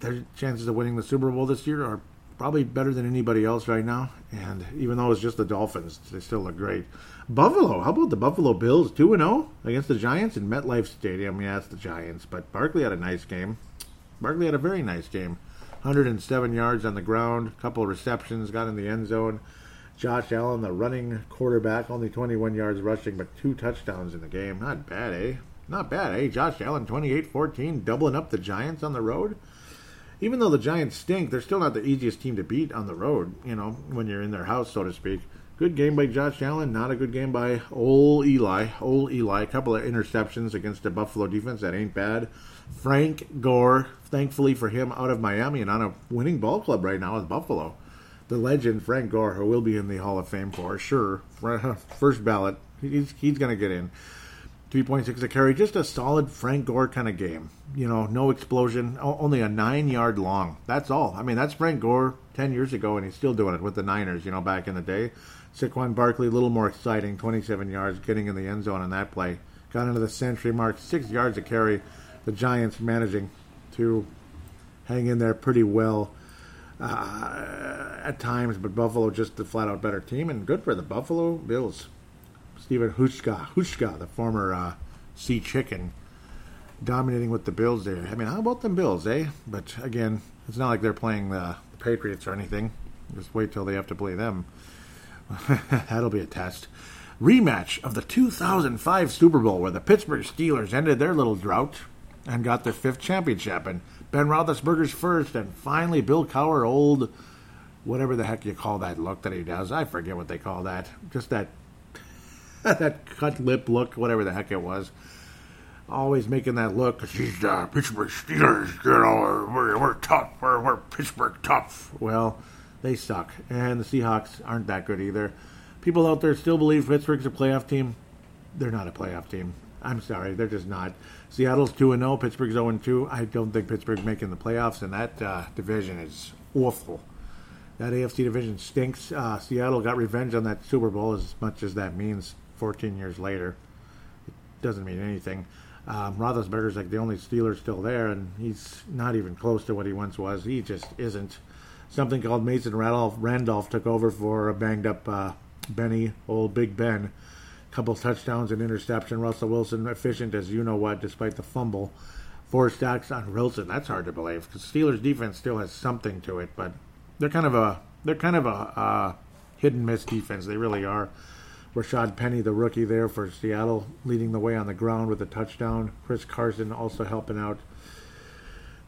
Their chances of winning the Super Bowl this year are probably better than anybody else right now. And even though it's just the Dolphins, they still look great. Buffalo, how about the Buffalo Bills? 2 and 0 against the Giants in MetLife Stadium. Yeah, it's the Giants, but Barkley had a nice game Barkley had a very nice game. 107 yards on the ground, couple receptions, got in the end zone. Josh Allen, the running quarterback, only 21 yards rushing, but two touchdowns in the game. Not bad, eh? Not bad, eh? Josh Allen, 28 14, doubling up the Giants on the road. Even though the Giants stink, they're still not the easiest team to beat on the road, you know, when you're in their house, so to speak. Good game by Josh Allen, not a good game by old Eli. Old Eli, a couple of interceptions against the Buffalo defense that ain't bad. Frank Gore, thankfully for him, out of Miami and on a winning ball club right now with Buffalo. The legend Frank Gore, who will be in the Hall of Fame for sure, first ballot, he's, he's going to get in. 3.6 a carry, just a solid Frank Gore kind of game. You know, no explosion, only a nine yard long. That's all. I mean, that's Frank Gore 10 years ago, and he's still doing it with the Niners, you know, back in the day. Saquon Barkley, a little more exciting, 27 yards, getting in the end zone on that play. Got into the century mark, six yards a carry. The Giants managing to hang in there pretty well uh, at times, but Buffalo just the flat out better team, and good for the Buffalo Bills. Steven Hauschka, Hauschka, the former uh, Sea Chicken, dominating with the Bills there. I mean, how about them Bills, eh? But again, it's not like they're playing the Patriots or anything. Just wait till they have to play them. That'll be a test. Rematch of the 2005 Super Bowl, where the Pittsburgh Steelers ended their little drought and got their fifth championship. And Ben Roethlisberger's first, and finally Bill Cowher, old, whatever the heck you call that look that he does. I forget what they call that. Just that that cut lip look, whatever the heck it was. Always making that look because he's uh, Pittsburgh Steelers, you know, we're, we're tough, we're, we're Pittsburgh tough. Well, they suck, and the Seahawks aren't that good either. People out there still believe Pittsburgh's a playoff team. They're not a playoff team. I'm sorry, they're just not. Seattle's two and zero. Pittsburgh's zero and two. I don't think Pittsburgh's making the playoffs, and that uh, division is awful. That AFC division stinks. Uh, Seattle got revenge on that Super Bowl as much as that means 14 years later. It doesn't mean anything. Um, Roethlisberger's like the only Steeler still there, and he's not even close to what he once was. He just isn't. Something called Mason Randolph, Rudolph took over for a banged up uh, Benny, old Big Ben. Couple touchdowns and interception. Russell Wilson efficient as you know what, despite the fumble. Four stacks on Wilson. That's hard to believe because Steelers defense still has something to it, but they're kind of a they're kind of a uh, miss defense. They really are. Rashaad Penny, the rookie there for Seattle, leading the way on the ground with a touchdown. Chris Carson also helping out.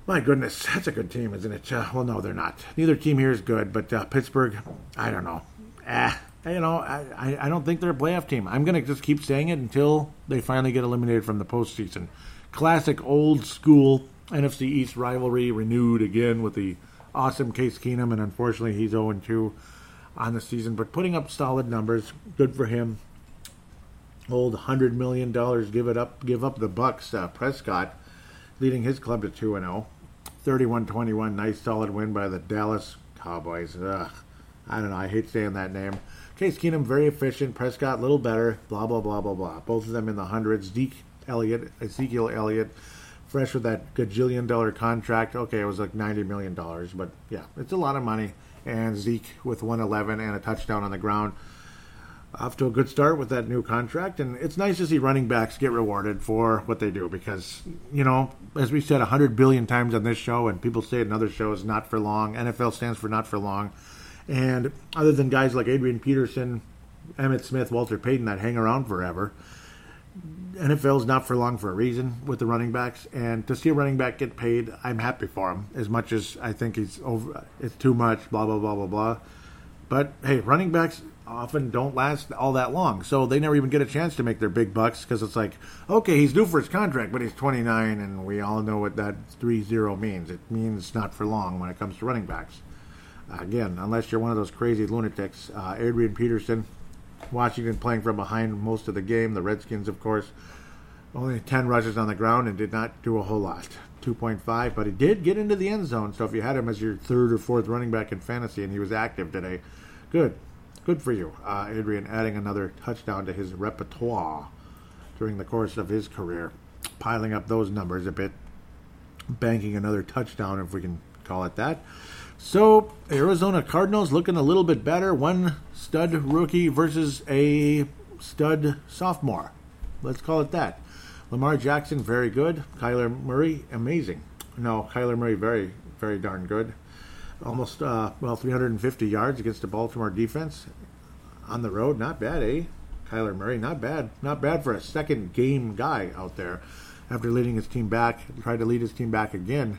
My goodness, that's a good team, isn't it? Uh, well, no, they're not. Neither team here is good, but uh, Pittsburgh, I don't know. Ah, you know, I, I don't think they're a playoff team. I'm going to just keep saying it until they finally get eliminated from the postseason. Classic old school NFC East rivalry renewed again with the awesome Case Keenum, and unfortunately he's 0 2 on the season, but putting up solid numbers. Good for him. Old hundred million dollars give it up, give up the Bucks. Uh, Prescott leading his club to two and 0. 31-21, nice solid win by the Dallas Cowboys. Ugh, I don't know. I hate saying that name. Case Keenum very efficient. Prescott a little better. Blah blah blah blah blah. Both of them in the hundreds. Zeke Elliott, Ezekiel Elliott, fresh with that gajillion dollar contract. Okay, it was like ninety million dollars, but yeah, it's a lot of money and Zeke with 111 and a touchdown on the ground. Off to a good start with that new contract, and it's nice to see running backs get rewarded for what they do because, you know, as we said a hundred billion times on this show, and people say it in other shows, not for long. NFL stands for not for long, and other than guys like Adrian Peterson, Emmitt Smith, Walter Payton that hang around forever, NFL's not for long for a reason with the running backs, and to see a running back get paid, I'm happy for him. As much as I think he's over, it's too much. Blah blah blah blah blah. But hey, running backs often don't last all that long, so they never even get a chance to make their big bucks because it's like, okay, he's due for his contract, but he's 29, and we all know what that three zero means. It means not for long when it comes to running backs. Again, unless you're one of those crazy lunatics, uh, Adrian Peterson Washington playing from behind most of the game. The Redskins, of course, only 10 rushes on the ground and did not do a whole lot. 2.5, but he did get into the end zone. So if you had him as your third or fourth running back in fantasy and he was active today, good. Good for you, uh, Adrian, adding another touchdown to his repertoire during the course of his career, piling up those numbers a bit, banking another touchdown, if we can call it that. So Arizona Cardinals looking a little bit better. One stud rookie versus a stud sophomore. Let's call it that. Lamar Jackson, very good. Kyler Murray, amazing. No, Kyler Murray very very darn good. Almost uh, well 350 yards against the Baltimore defense on the road. Not bad, eh? Kyler Murray, not bad. Not bad for a second game guy out there after leading his team back. Tried to lead his team back again.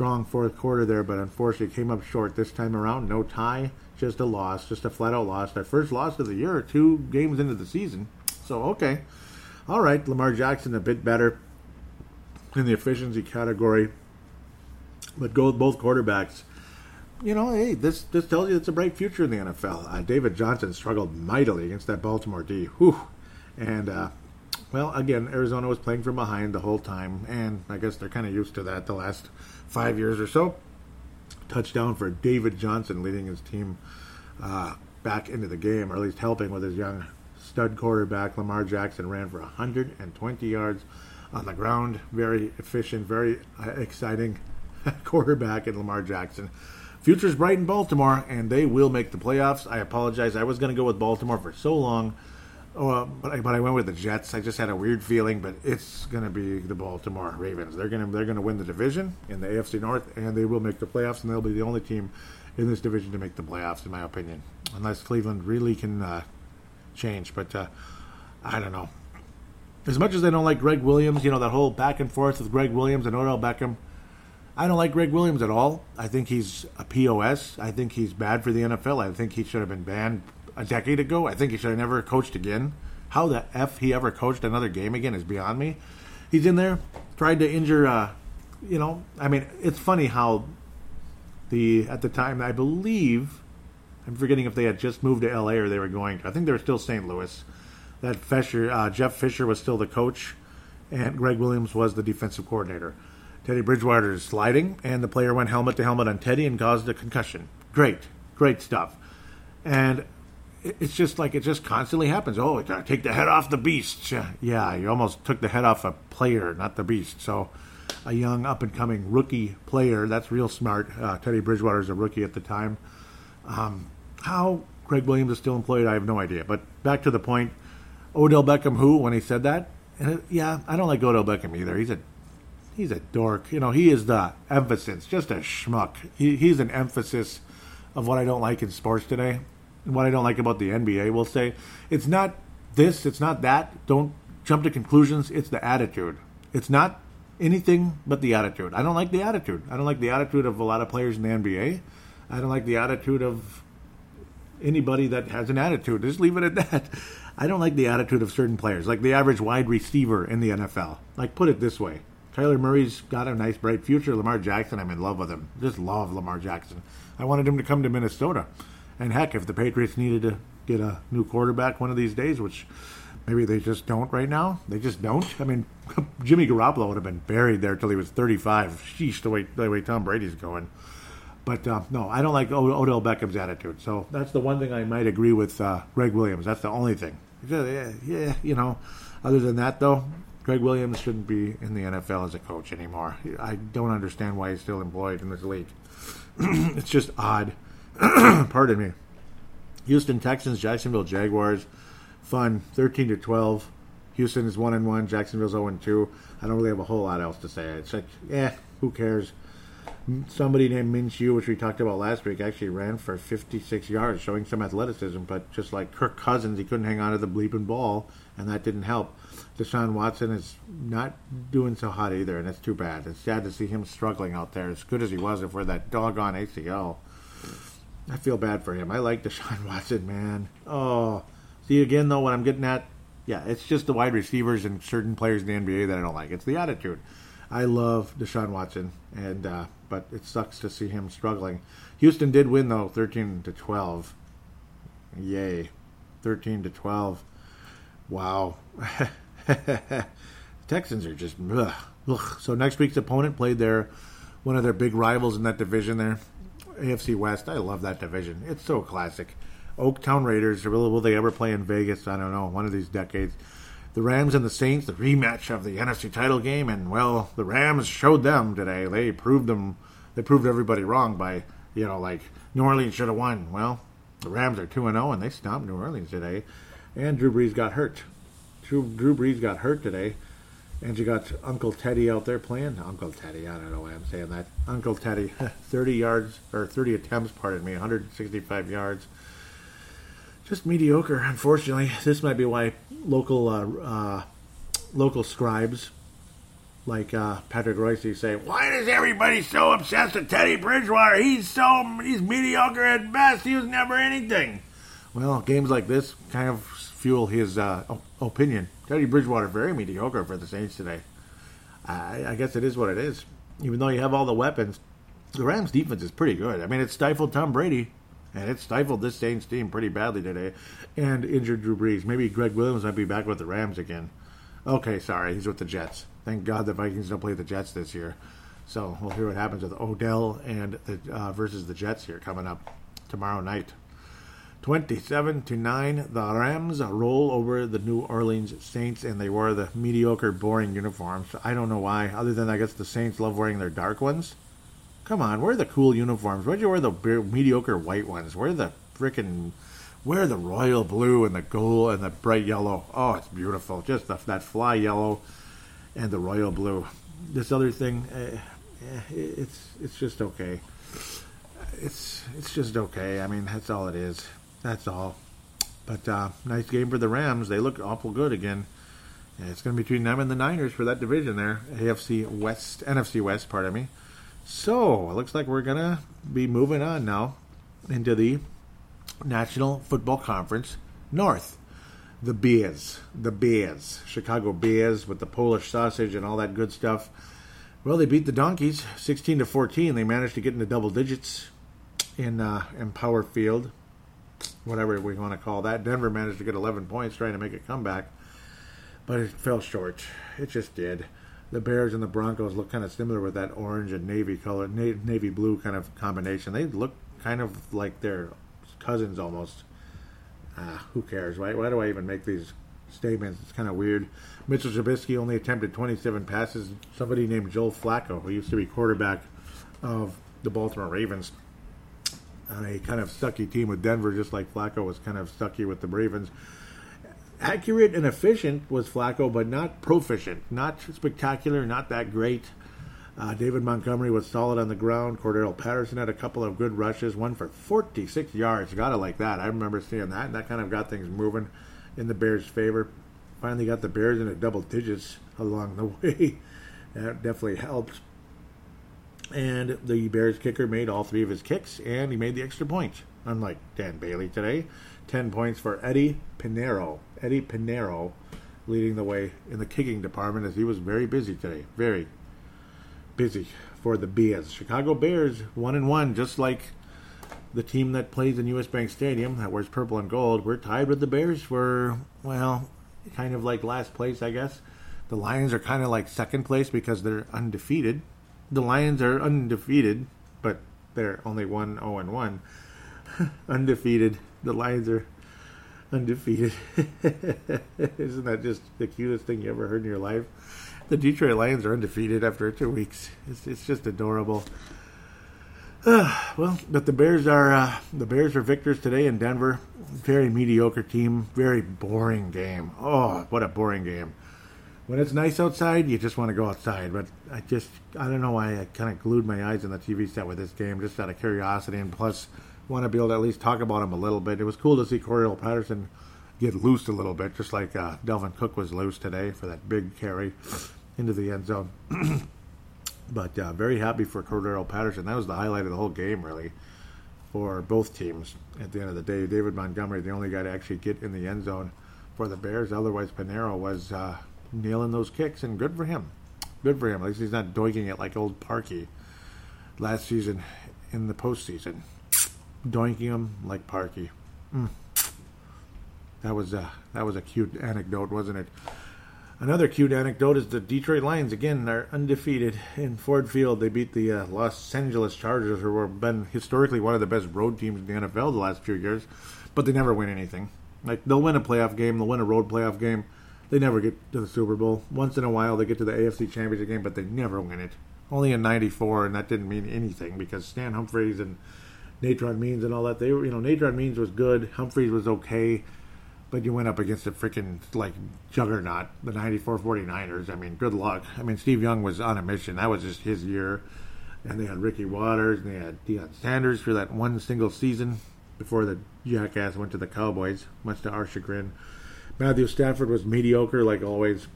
Strong fourth quarter there, but unfortunately came up short this time around. No tie, just a loss, just a flat out loss. Their first loss of the year, two games into the season. So, okay. All right, Lamar Jackson a bit better in the efficiency category. But go with both quarterbacks you know, hey, this this tells you it's a bright future in the NFL. Uh, David Johnson struggled mightily against that Baltimore D. Whew. And, uh, well, again, Arizona was playing from behind the whole time, and I guess they're kind of used to that the last five years or so. Touchdown for David Johnson leading his team uh, back into the game, or at least helping with his young stud quarterback. Lamar Jackson ran for 120 yards on the ground. Very efficient, very uh, exciting quarterback in Lamar Jackson. Future's bright in Baltimore, and they will make the playoffs. I apologize. I was going to go with Baltimore for so long, uh, but, I, but I went with the Jets. I just had a weird feeling, but it's going to be the Baltimore Ravens. They're going to they're going to win the division in the AFC North, and they will make the playoffs, and they'll be the only team in this division to make the playoffs, in my opinion, unless Cleveland really can uh, change. But uh, I don't know. As much as I don't like Gregg Williams, you know that whole back and forth with Gregg Williams and Odell Beckham. I don't like Gregg Williams at all. I think he's a POS. I think he's bad for the NFL. I think he should have been banned a decade ago. I think he should have never coached again. How the F he ever coached another game again is beyond me. He's in there, tried to injure, uh, you know, I mean, it's funny how the, at the time, I believe, I'm forgetting if they had just moved to LA or they were going to. I think they were still St. Louis. That Fisher, uh, Jeff Fisher was still the coach, and Gregg Williams was the defensive coordinator. Teddy Bridgewater is sliding, and the player went helmet to helmet on Teddy and caused a concussion. Great, great stuff. And it's just like it just constantly happens. Oh, take the head off the beast. Yeah, you almost took the head off a player, not the beast. So, a young up and coming rookie player. That's real smart. Uh, Teddy Bridgewater is a rookie at the time. Um, how Gregg Williams is still employed, I have no idea. But back to the point. Odell Beckham, who when he said that, and yeah, I don't like Odell Beckham either. He's a he's a dork. You know, he is the emphasis, just a schmuck. He, he's an emphasis of what I don't like in sports today, what I don't like about the NBA. We'll say it's not this, it's not that. Don't jump to conclusions. It's the attitude. It's not anything but the attitude. I don't like the attitude. I don't like the attitude of a lot of players in the NBA. I don't like the attitude of anybody that has an attitude. Just leave it at that. I don't like the attitude of certain players, like the average wide receiver in the NFL. Like, put it this way Kyler Murray's got a nice, bright future. Lamar Jackson, I'm in love with him. Just love Lamar Jackson. I wanted him to come to Minnesota. And heck, if the Patriots needed to get a new quarterback one of these days, which maybe they just don't right now, they just don't. I mean, Jimmy Garoppolo would have been buried there till he was 35. Sheesh, the way, the way Tom Brady's going. But uh, no, I don't like Odell Beckham's attitude. So that's the one thing I might agree with uh, Gregg Williams. That's the only thing. Yeah, yeah, you know. Other than that, though, Gregg Williams shouldn't be in the NFL as a coach anymore. I don't understand why he's still employed in this league. it's just odd. Pardon me. Houston Texans, Jacksonville Jaguars, fun, thirteen to twelve. Houston is one and one. Jacksonville's zero and two. I don't really have a whole lot else to say. It's like, yeah, who cares? Somebody named Minshew, which we talked about last week, actually ran for 56 yards, showing some athleticism. But just like Kirk Cousins, he couldn't hang on to the bleeping ball, and that didn't help. Deshaun Watson is not doing so hot either, and it's too bad. It's sad to see him struggling out there, as good as he was for that doggone ACL. I feel bad for him. I like Deshaun Watson, man. Oh, see again though, what I'm getting at, yeah, it's just the wide receivers and certain players in the NBA that I don't like. It's the attitude. I love Deshaun Watson, and uh, but it sucks to see him struggling. Houston did win though, 13 to 12. Yay, 13 to 12. Wow. Texans are just ugh, ugh. so. Next week's opponent played their one of their big rivals in that division there, AFC West. I love that division. It's so classic. Oaktown Raiders. Will, will they ever play in Vegas? I don't know. One of these decades. The Rams and the Saints, the rematch of the NFC title game, and well, the Rams showed them today. They proved them. They proved everybody wrong by you know like New Orleans should have won. Well, the Rams are two and zero, oh, and they stomped New Orleans today. And Drew Brees got hurt. Drew, Drew Brees got hurt today. And you got Uncle Teddy out there playing. Uncle Teddy, I don't know why I'm saying that. Uncle Teddy, 30 yards, or 30 attempts, pardon me, 165 yards. Just mediocre, unfortunately. This might be why local uh, uh, local scribes like uh, Patrick Royce say, "Why is everybody so obsessed with Teddy Bridgewater? He's so he's mediocre at best. He was never anything." Well, games like this kind of fuel his uh, opinion. Teddy Bridgewater very mediocre for the Saints today. I, I guess it is what it is. Even though you have all the weapons, the Rams' defense is pretty good. I mean, it stifled Tom Brady, and it stifled this Saints team pretty badly today, and injured Drew Brees. Maybe Gregg Williams might be back with the Rams again. Okay, sorry, he's with the Jets. Thank God the Vikings don't play the Jets this year. So we'll hear what happens with Odell and the, uh, versus the Jets here coming up tomorrow night. 27 to 9, the Rams roll over the New Orleans Saints, and they wear the mediocre, boring uniforms. I don't know why, other than I guess the Saints love wearing their dark ones. Come on, wear the cool uniforms. Why'd you wear the mediocre white ones? Wear the freaking, wear the royal blue and the gold and the bright yellow. Oh, it's beautiful. Just the, that fly yellow and the royal blue. This other thing, uh, it's it's just okay. It's it's just okay. I mean, that's all it is. That's all. But uh, nice game for the Rams. They look awful good again. It's going to be between them and the Niners for that division there. AFC West, NFC West, pardon me. So it looks like we're going to be moving on now into the National Football Conference North. The Bears, the Bears, Chicago Bears with the Polish sausage and all that good stuff. Well, they beat the Donkeys 16 to 14. They managed to get into double digits in uh, in Power Field whatever we want to call that. Denver managed to get 11 points trying to make a comeback, but it fell short. It just did. The Bears and the Broncos look kind of similar with that orange and navy color, navy blue kind of combination. They look kind of like their cousins almost. Ah, who cares, right? Why do I even make these statements? It's kind of weird. Mitchell Trubisky only attempted 27 passes. Somebody named Joel Flacco, who used to be quarterback of the Baltimore Ravens, on a kind of sucky team with Denver, just like Flacco was kind of sucky with the Ravens. Accurate and efficient was Flacco, but not proficient, not spectacular, not that great. Uh, David Montgomery was solid on the ground. Cordarrelle Patterson had a couple of good rushes, one for 46 yards. Gotta like that. I remember seeing that, and that kind of got things moving in the Bears' favor. Finally got the Bears into double digits along the way. that definitely helped. And the Bears kicker made all three of his kicks, and he made the extra point. Unlike Dan Bailey today, 10 points for Eddie Piñeiro. Eddie Piñeiro leading the way in the kicking department as he was very busy today. Very busy for the Bears. Chicago Bears, 1 and 1, just like the team that plays in US Bank Stadium that wears purple and gold. We're tied with the Bears for, well, kind of like last place, I guess. The Lions are kind of like second place because they're undefeated the Lions are undefeated, but they're only one zero oh and one. undefeated. The Lions are undefeated. Isn't that just the cutest thing you ever heard in your life? The Detroit Lions are undefeated after two weeks. It's, it's just adorable. Uh, well, but the Bears are uh, the Bears are victors today in Denver. Very mediocre team. Very boring game. Oh, what a boring game when it's nice outside, you just want to go outside. But I just, I don't know why I kind of glued my eyes on the TV set with this game, just out of curiosity, and plus want to be able to at least talk about him a little bit. It was cool to see Cordarrelle Patterson get loose a little bit, just like uh, Dalvin Cook was loose today for that big carry into the end zone. but uh, very happy for Cordarrelle Patterson. That was the highlight of the whole game, really, for both teams. At the end of the day, David Montgomery, the only guy to actually get in the end zone for the Bears. Otherwise, Piñeiro was uh, nailing those kicks, and good for him. Good for him. At least he's not doinking it like old Parky last season in the postseason. Doinking him like Parky. Mm. That was a that was a cute anecdote, wasn't it? Another cute anecdote is the Detroit Lions again are undefeated in Ford Field. They beat the uh, Los Angeles Chargers, who have been historically one of the best road teams in the NFL the last few years, but they never win anything. Like they'll win a playoff game, they'll win a road playoff game they never get to the Super Bowl. Once in a while, they get to the AFC Championship game, but they never win it. Only in '94, and that didn't mean anything because Stan Humphries and Natron Means and all that. They were, you know, Natron Means was good. Humphries was okay, but you went up against a freaking like juggernaut, the 94 49ers. I mean, good luck. I mean, Steve Young was on a mission. That was just his year. And they had Ricky Watters and they had Deion Sanders for that one single season before the jackass went to the Cowboys, much to our chagrin. Matthew Stafford was mediocre, like always,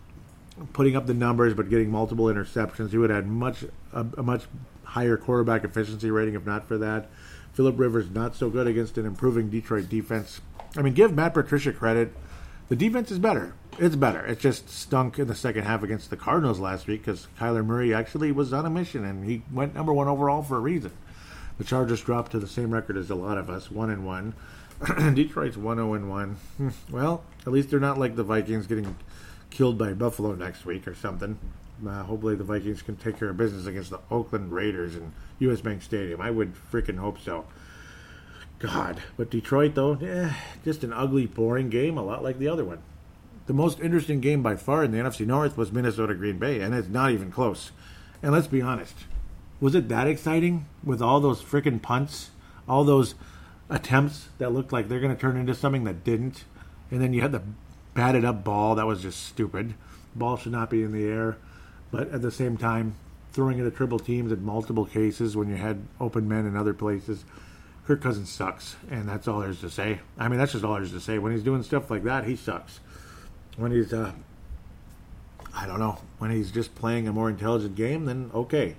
putting up the numbers but getting multiple interceptions. He would have had much a, a much higher quarterback efficiency rating if not for that. Philip Rivers not so good against an improving Detroit defense. I mean, give Matt Patricia credit. The defense is better. It's better. It just stunk in the second half against the Cardinals last week because Kyler Murray actually was on a mission and he went number one overall for a reason. The Chargers dropped to the same record as a lot of us, one and one. Detroit's one zero oh and one. Hmm, well, at least they're not like the Vikings getting killed by Buffalo next week or something. Uh, hopefully, the Vikings can take care of business against the Oakland Raiders in U.S. Bank Stadium. I would freaking hope so. God, but Detroit though, eh, just an ugly, boring game, a lot like the other one. The most interesting game by far in the NFC North was Minnesota Green Bay, and it's not even close. And let's be honest, was it that exciting with all those freaking punts, all those attempts that looked like they're going to turn into something that didn't, and then you had the batted up ball that was just stupid. Ball should not be in the air, but at the same time, throwing it at triple teams in multiple cases when you had open men in other places Kirk Cousins sucks, and that's all there's to say. I mean, that's just all there's to say. When he's doing stuff like that, he sucks. When he's, uh, I don't know, when he's just playing a more intelligent game, then okay.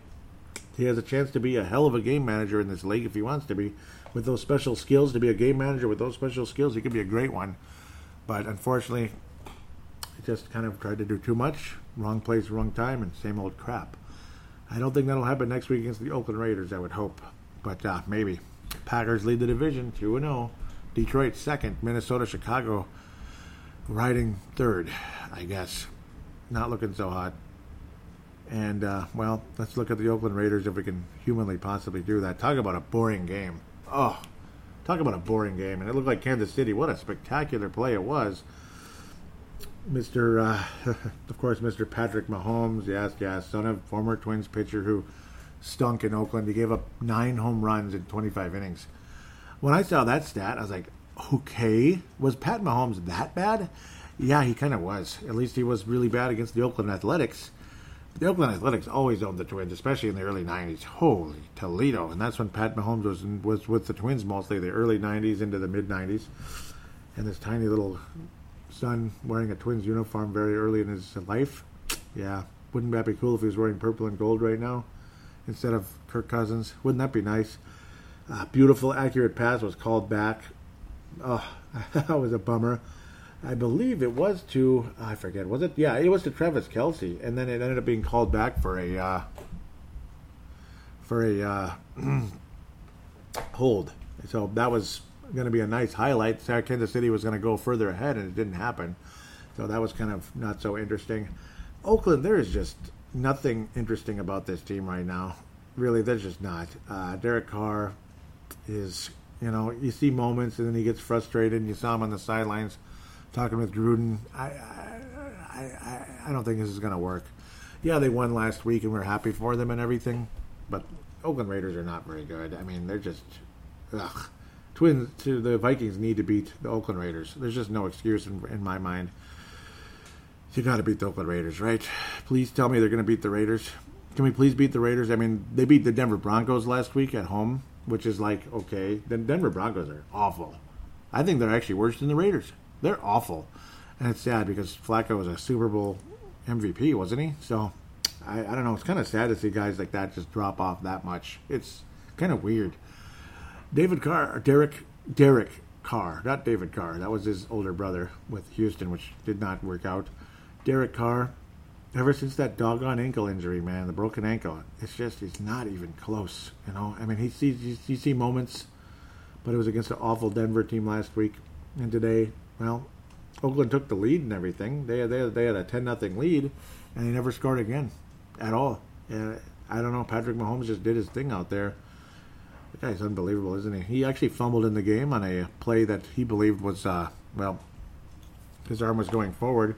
He has a chance to be a hell of a game manager in this league if he wants to be. With those special skills, to be a game manager with those special skills, he could be a great one. But unfortunately, he just kind of tried to do too much. Wrong place, wrong time, and same old crap. I don't think that'll happen next week against the Oakland Raiders, I would hope. But uh, maybe. Packers lead the division 2 0. Detroit second. Minnesota, Chicago riding third, I guess. Not looking so hot. And, uh, well, let's look at the Oakland Raiders if we can humanly possibly do that. Talk about a boring game. Oh, talk about a boring game. And it looked like Kansas City. What a spectacular play it was. Mr. Uh, of course, Mr. Patrick Mahomes, yes, yes, son of former Twins pitcher who stunk in Oakland. He gave up nine home runs in 25 innings. When I saw that stat, I was like, okay, was Pat Mahomes that bad? Yeah, he kind of was. At least he was really bad against the Oakland Athletics. The Oakland Athletics always owned the Twins, especially in the early '90s. Holy Toledo! And that's when Pat Mahomes was was with the Twins mostly, the early '90s into the mid '90s. And this tiny little son wearing a Twins uniform very early in his life. Yeah, wouldn't that be cool if he was wearing purple and gold right now? instead of Kirk Cousins. Wouldn't that be nice? Uh, beautiful, accurate pass was called back. Oh, that was a bummer. I believe it was to I forget was it yeah it was to Travis Kelce and then it ended up being called back for a uh, for a uh, hold so that was going to be a nice highlight Kansas City was going to go further ahead and it didn't happen so that was kind of not so interesting Oakland there is just nothing interesting about this team right now. Really, there's just not. Uh, Derek Carr is, you know, you see moments and then he gets frustrated. And you saw him on the sidelines talking with Gruden. I, I, I, I don't think this is going to work. Yeah, they won last week and we're happy for them and everything, but Oakland Raiders are not very good. I mean, they're just, ugh. Twins to the Vikings need to beat the Oakland Raiders. There's just no excuse in, in my mind you got to beat the Oakland Raiders, right? Please tell me they're going to beat the Raiders. Can we please beat the Raiders? I mean, they beat the Denver Broncos last week at home, which is like okay. The Denver Broncos are awful. I think they're actually worse than the Raiders. They're awful, and it's sad because Flacco was a Super Bowl MVP, wasn't he? So I, I don't know. It's kind of sad to see guys like that just drop off that much. It's kind of weird. David Carr, Derek, Derek Carr, not David Carr. That was his older brother with Houston, which did not work out. Derek Carr, ever since that doggone ankle injury, man, the broken ankle, it's just he's not even close. You know, I mean, he sees you see moments, but it was against an awful Denver team last week, and today, well, Oakland took the lead and everything. They they they had a ten nothing lead, and they never scored again, at all. And I don't know. Patrick Mahomes just did his thing out there. The guy's unbelievable, isn't he? He actually fumbled in the game on a play that he believed was uh, well, his arm was going forward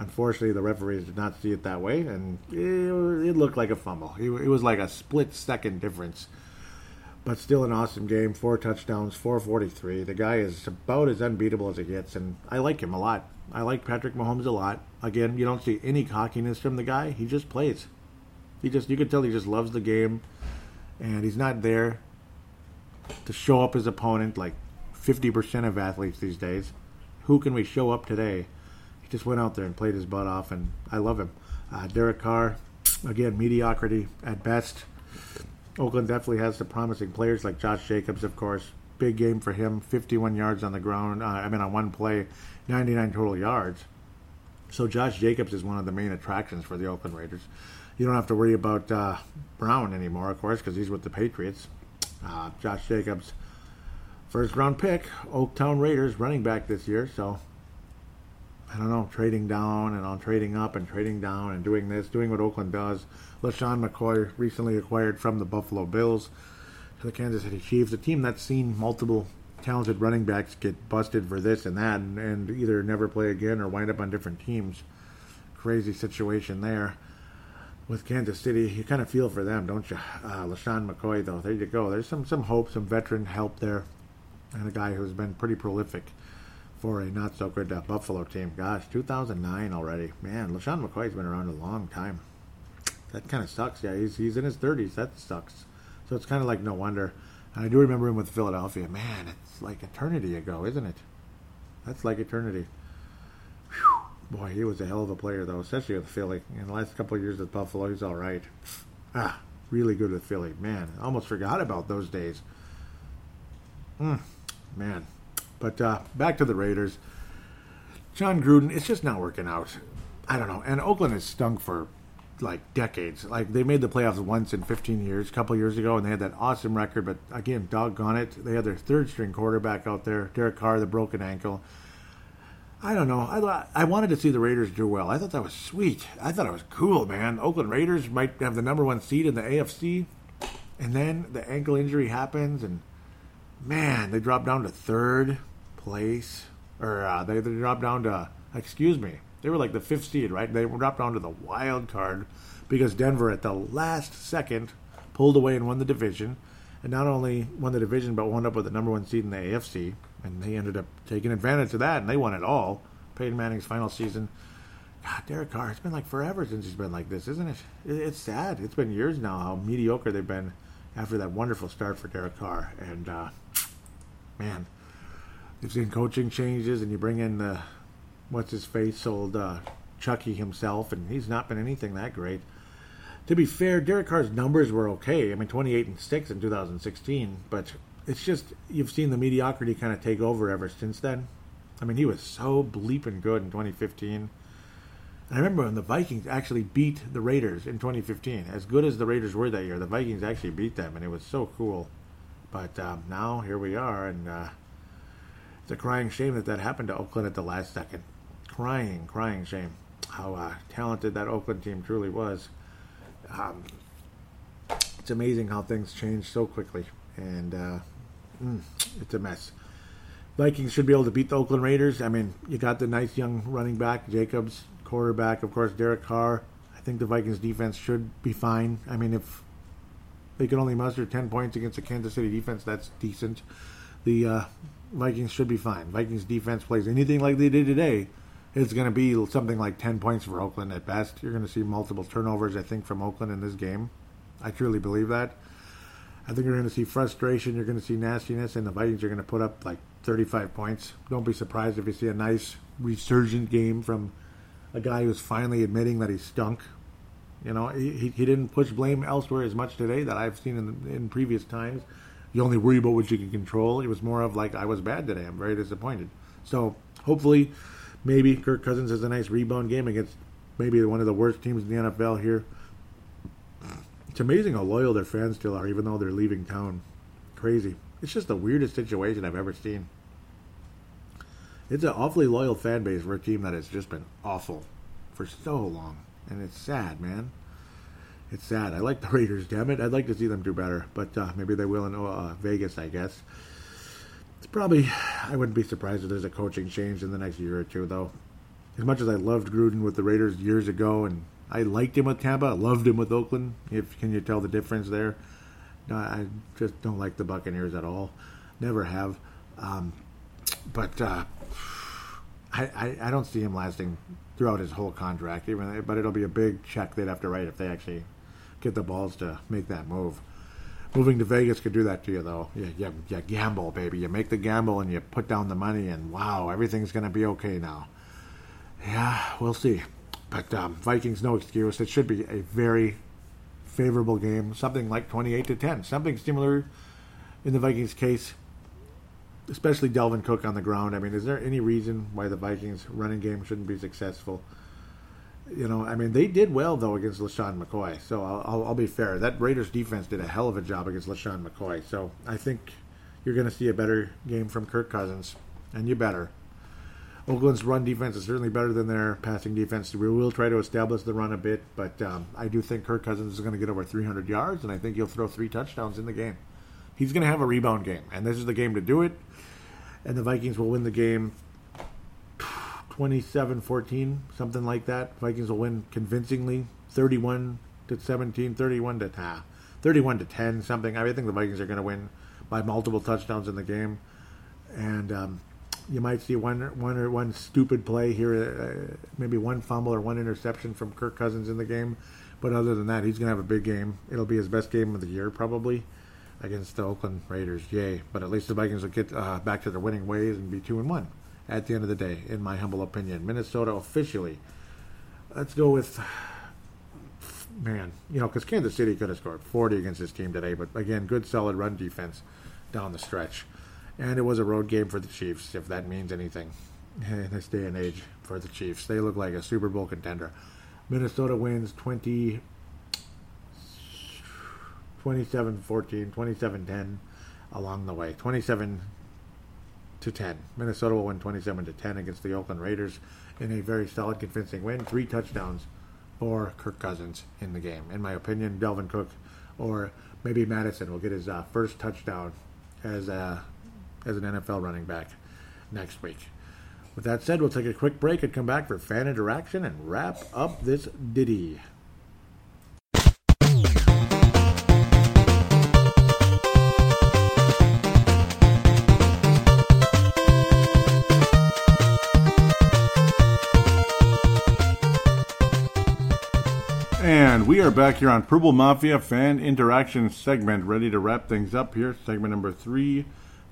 Unfortunately, the referees did not see it that way, and it, it looked like a fumble. It, it, was like a split second difference. But still an awesome game. Four touchdowns, 443. The guy is about as unbeatable as it gets, and I like him a lot. I like Patrick Mahomes a lot. Again, you don't see any cockiness from the guy. He just plays. He just you can tell he just loves the game, and he's not there to show up his opponent like 50% of athletes these days. Who can we show up today? He just went out there and played his butt off, and I love him. Uh, Derek Carr, again, mediocrity at best. Oakland definitely has the promising players like Josh Jacobs, of course. Big game for him, 51 yards on the ground. Uh, I mean, on one play, 99 total yards. So Josh Jacobs is one of the main attractions for the Oakland Raiders. You don't have to worry about uh, Brown anymore, of course, because he's with the Patriots. Uh, Josh Jacobs, first round pick, Oaktown Raiders running back this year. So I don't know, trading down and on trading up and trading down and doing this, doing what Oakland does. LeSean McCoy recently acquired from the Buffalo Bills to the Kansas City Chiefs, a team that's seen multiple talented running backs get busted for this and that and, and either never play again or wind up on different teams. Crazy situation there with Kansas City. You kind of feel for them, don't you? Uh, LeSean McCoy, though, there you go. There's some, some hope, some veteran help there, and a guy who's been pretty prolific for a not so good uh, Buffalo team. Gosh, 2009 already. Man, LeSean McCoy's been around a long time. That kind of sucks. Yeah, he's, he's in his 30s. That sucks. So it's kind of like no wonder. And I do remember him with Philadelphia. Man, it's like eternity ago, isn't it? That's like eternity. Whew. Boy, he was a hell of a player, though, especially with Philly. In the last couple of years with Buffalo, he's all right. Ah, really good with Philly. Man, I almost forgot about those days. Mm, man. But uh, back to the Raiders. Jon Gruden, it's just not working out. I don't know. And Oakland has stunk for like decades. Like they made the playoffs once in 15 years, a couple years ago, and they had that awesome record. But again, doggone it, they had their third string quarterback out there, Derek Carr, the broken ankle. I don't know. I I wanted to see the Raiders do well. I thought that was sweet. I thought it was cool, man. Oakland Raiders might have the number one seed in the AFC, and then the ankle injury happens, and man, they drop down to third place, or uh, they they drop down to excuse me, they were like the fifth seed, right? They dropped down to the wild card because Denver at the last second pulled away and won the division. And not only won the division, but wound up with the number one seed in the AFC. And they ended up taking advantage of that, and they won it all. Peyton Manning's final season. God, Derek Carr, it's been like forever since he's been like this, isn't it? It's sad. It's been years now how mediocre they've been after that wonderful start for Derek Carr. And, uh, man, you've seen coaching changes, and you bring in the what's his face old uh, Chucky himself, and he's not been anything that great. To be fair, Derek Carr's numbers were okay. I mean, 28 and six in 2016, but it's just you've seen the mediocrity kind of take over ever since then. I mean, he was so bleeping good in 2015. I remember when the Vikings actually beat the Raiders in 2015. As good as the Raiders were that year, the Vikings actually beat them, and it was so cool. But um, now here we are, and uh, it's a crying shame that that happened to Oakland at the last second crying, crying shame how uh, talented that Oakland team truly was. Um, it's amazing how things change so quickly, and uh, mm, it's a mess. Vikings should be able to beat the Oakland Raiders. I mean, you got the nice young running back, Jacobs, quarterback, of course, Derek Carr. I think the Vikings defense should be fine. I mean, if they can only muster 10 points against the Kansas City defense, that's decent. The uh, Vikings should be fine. Vikings defense plays anything like they did today it's going to be something like 10 points for Oakland at best. You're going to see multiple turnovers, I think, from Oakland in this game. I truly believe that. I think you're going to see frustration. You're going to see nastiness, and the Vikings are going to put up like 35 points. Don't be surprised if you see a nice resurgent game from a guy who's finally admitting that he stunk. You know, he, he didn't push blame elsewhere as much today that I've seen in, in previous times. You only worry about what you can control. It was more of like, I was bad today. I'm very disappointed. So hopefully maybe Kirk Cousins has a nice rebound game against maybe one of the worst teams in the NFL here. It's amazing how loyal their fans still are, even though they're leaving town. Crazy. It's just the weirdest situation I've ever seen. It's an awfully loyal fan base for a team that has just been awful for so long. And it's sad, man. It's sad. I like the Raiders, damn it. I'd like to see them do better, but uh, maybe they will in uh, Vegas, I guess. It's probably, I wouldn't be surprised if there's a coaching change in the next year or two, though. As much as I loved Gruden with the Raiders years ago, and I liked him with Tampa, I loved him with Oakland. If can you tell the difference there? No, I just don't like the Buccaneers at all. Never have. Um, but uh, I, I, I don't see him lasting throughout his whole contract. Even but it'll be a big check they'd have to write if they actually get the balls to make that move. Moving to Vegas could do that to you, though. You, you gamble, baby. You make the gamble and you put down the money, and wow, everything's going to be okay now. Yeah, we'll see. But um, Vikings, no excuse. It should be a very favorable game, something like 28 to 10, something similar in the Vikings' case, especially Dalvin Cook on the ground. I mean, is there any reason why the Vikings' running game shouldn't be successful? You know, I mean, they did well though against LeSean McCoy. So I'll, I'll, I'll be fair. That Raiders defense did a hell of a job against LeSean McCoy. So I think you're going to see a better game from Kirk Cousins, and you better. Oakland's run defense is certainly better than their passing defense. We will try to establish the run a bit, but um, I do think Kirk Cousins is going to get over 300 yards, and I think he'll throw three touchdowns in the game. He's going to have a rebound game, and this is the game to do it. And the Vikings will win the game 27 14, something like that. Vikings will win convincingly 31 to 17, 31 to ah, 31 to 10, something. I, think the Vikings are going to win by multiple touchdowns in the game. And um, you might see one, one or one stupid play here, uh, maybe one fumble or one interception from Kirk Cousins in the game. But other than that, he's going to have a big game. It'll be his best game of the year, probably, against the Oakland Raiders. Yay! But at least the Vikings will get uh, back to their winning ways and be two and one at the end of the day, in my humble opinion. Minnesota officially. Let's go with, man, you know, because Kansas City could have scored 40 against this team today, but again, good solid run defense down the stretch. And it was a road game for the Chiefs, if that means anything in this day and age for the Chiefs. They look like a Super Bowl contender. Minnesota wins 20, 27 14, 27 10 along the way. 27 to 10. Minnesota will win 27 to 10 against the Oakland Raiders in a very solid, convincing win. Three touchdowns for Kirk Cousins in the game. In my opinion, Dalvin Cook or maybe Mattison will get his uh, first touchdown as a, uh, as an NFL running back next week. With that said, we'll take a quick break and come back for fan interaction and wrap up this ditty. We are back here on Purple Mafia fan interaction segment, ready to wrap things up here. Segment number three,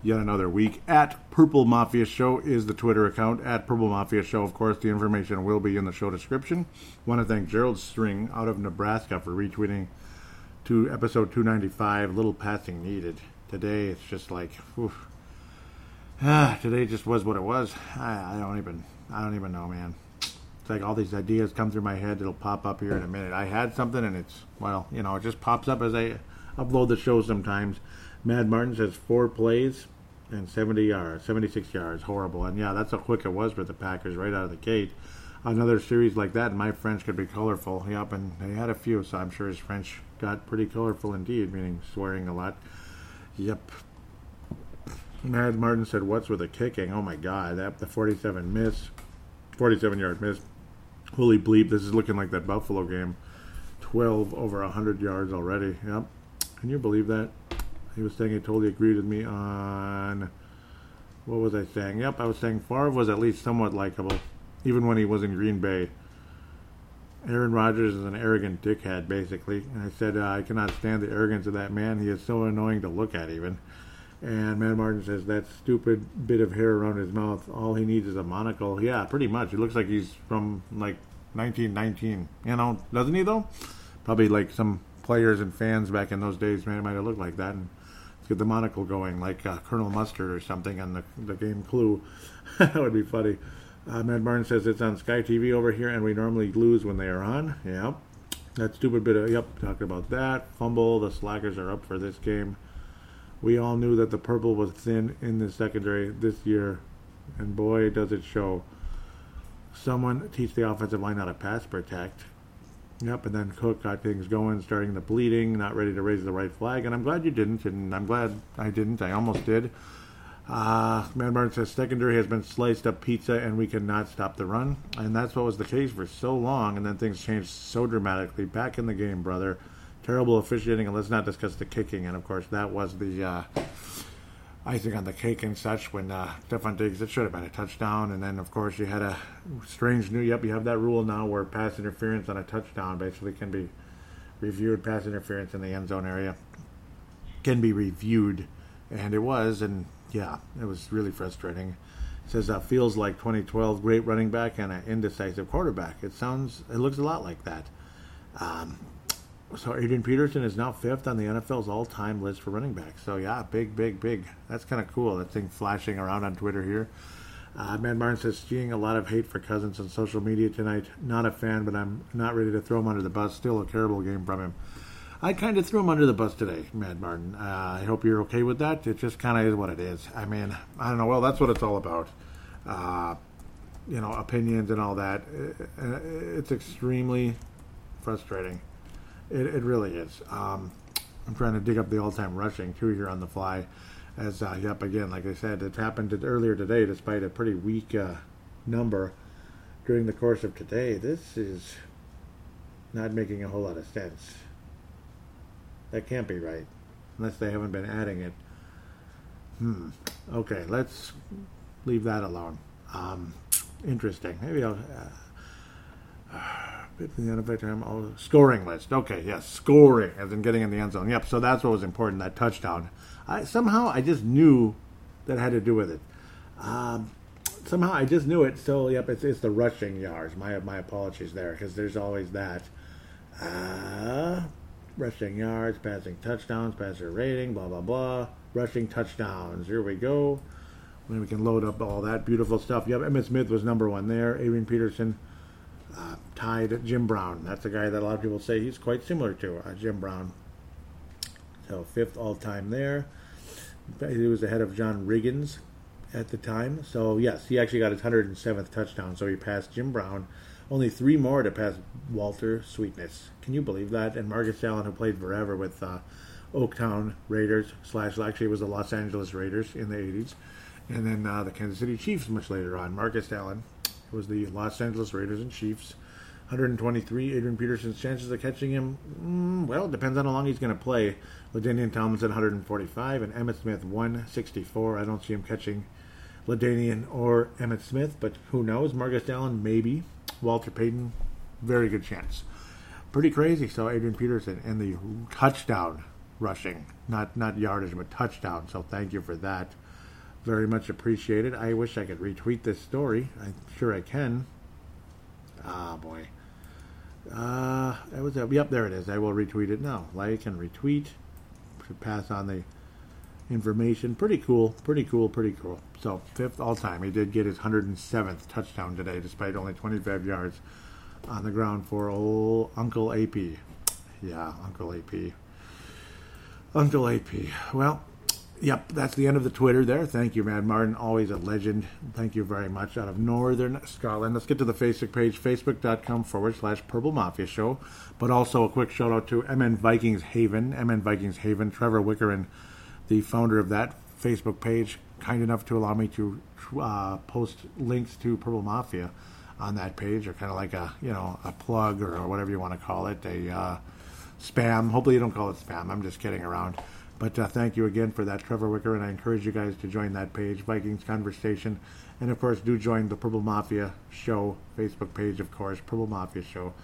yet another week. At Purple Mafia Show is the Twitter account. At Purple Mafia Show, of course, the information will be in the show description. Want to thank Gerald String out of Nebraska for retweeting to episode 295. Little passing needed. Today, it's just like. Ah, today just was what it was. I, I don't even, I don't even know, man it's like all these ideas come through my head. It'll pop up here in a minute. I had something, and it's well, you know, it just pops up as I upload the show. Sometimes, Mad Martin says four plays and 70 yards, 76 yards. Horrible. And yeah, that's how quick it was for the Packers right out of the gate. Another series like that, my French could be colorful. Yep, and they had a few, so I'm sure his French got pretty colorful indeed, meaning swearing a lot. Yep. Mad Martin said, "What's with the kicking? Oh my God, that the 47 miss, 47 yard miss Holy bleep, this is looking like that Buffalo game. 12 over 100 yards already. Yep. Can you believe that? He was saying he totally agreed with me on. What was I saying? Yep, I was saying Favre was at least somewhat likable, even when he was in Green Bay. Aaron Rodgers is an arrogant dickhead, basically. And I said, uh, I cannot stand the arrogance of that man. He is so annoying to look at, even. And Mad Martin says that stupid bit of hair around his mouth. All he needs is a monocle. Yeah, pretty much. It looks like he's from like 1919. You know, doesn't he though? Probably like some players and fans back in those days, man, might have looked like that. And let's get the monocle going, like uh, Colonel Mustard or something on the the game Clue. that would be funny. Uh, Mad Martin says it's on Sky TV over here, and we normally lose when they are on. Yep. That stupid bit of yep. Talking about that fumble. The slackers are up for this game we all knew that the purple was thin in the secondary this year, and boy, does it show. Someone teach the offensive line how to pass protect. Yep, and then Cook got things going, starting the bleeding, not ready to raise the right flag, and I'm glad you didn't, and I'm glad I didn't. I almost did. Uh, Mad Martin says secondary has been sliced up pizza, and we cannot stop the run, and that's what was the case for so long, and then things changed so dramatically. Back in the game, brother terrible officiating, and let's not discuss the kicking. And of course, that was the uh, icing on the cake and such when uh, Stefon Diggs, it should have been a touchdown. And then, of course, you had a strange new, yep, you have that rule now where pass interference on a touchdown basically can be reviewed, pass interference in the end zone area can be reviewed. And it was, and yeah, it was really frustrating. It says that feels like 2012 great running back and an indecisive quarterback. It sounds, it looks a lot like that. Um, so Adrian Peterson is now fifth on the NFL's all-time list for running backs. So yeah, big, big, big. That's kind of cool. That thing flashing around on Twitter here. Uh, Martin says, seeing a lot of hate for Cousins on social media tonight. Not a fan, but I'm not ready to throw him under the bus. Still a terrible game from him. I kind of threw him under the bus today, Mad Martin. Uh, I hope you're okay with that. It just kind of is what it is. I mean, I don't know. Well, that's what it's all about. Uh, you know, opinions and all that. Uh, it's extremely frustrating. It, it really is. Um, I'm trying to dig up the all-time rushing too here on the fly. As uh, yep, again, like I said, it happened earlier today, despite a pretty weak uh, number during the course of today. This is not making a whole lot of sense. That can't be right, unless they haven't been adding it. Hmm. Okay, let's leave that alone. Um, interesting. Maybe I'll. Uh, the NFL time, oh, scoring list. Okay, yes, scoring, as in getting in the end zone. Yep. So that's what was important. That touchdown. I somehow I just knew that had to do with it. Um, somehow I just knew it. So yep, it's, it's the rushing yards. My my apologies there, because there's always that. Uh, rushing yards, passing touchdowns, passer rating, blah blah blah. Rushing touchdowns. Here we go. When we can load up all that beautiful stuff. Yep, Emmitt Smith was number one there. Adrian Peterson uh, tied Jim Brown. That's a guy that a lot of people say he's quite similar to uh, Jim Brown. So fifth all time there. He was ahead of John Riggins at the time. So yes, he actually got his 107th touchdown. So he passed Jim Brown. Only three more to pass Walter Sweetness. Can you believe that? And Marcus Allen, who played forever with uh, Oaktown Raiders slash actually it was the Los Angeles Raiders in the 80s, and then uh, the Kansas City Chiefs much later on. Marcus Allen was the Los Angeles Raiders and Chiefs. 123. Adrian Peterson's chances of catching him, mm, well, it depends on how long he's going to play. LaDainian Tomlinson 145 and Emmitt Smith 164. I don't see him catching LaDainian or Emmitt Smith, but who knows? Marcus Allen, maybe. Walter Payton, very good chance. Pretty crazy. So Adrian Peterson and the touchdown rushing, not not yardage, but touchdown. So thank you for that. Very much appreciated. I wish I could retweet this story. I'm sure I can. Ah, boy. Uh, it was a, yep, there it is. I will retweet it now. Like and retweet. Should pass on the information. Pretty cool. Pretty cool. Pretty cool. So fifth all time. He did get his 107th touchdown today, despite only 25 yards on the ground for old Uncle AP. Yeah, Uncle AP. Uncle AP. Well, Yep, that's the end of the Twitter there. Thank you, Mad Martin. Always a legend. Thank you very much out of Northern Scotland. Let's get to the Facebook page, facebook.com forward slash Purple Mafia Show. But also a quick shout out to MN Vikings Haven, MN Vikings Haven, Trevor Wickerin, the founder of that Facebook page, kind enough to allow me to uh, post links to Purple Mafia on that page, or kind of like a you know a plug or whatever you want to call it, a uh, spam. Hopefully you don't call it spam. I'm just kidding around. But uh, thank you again for that, Trevor Wicker, and I encourage you guys to join that page, Vikings Conversation. And of course, do join the Purple Mafia Show Facebook page, of course, Purple Mafia Show.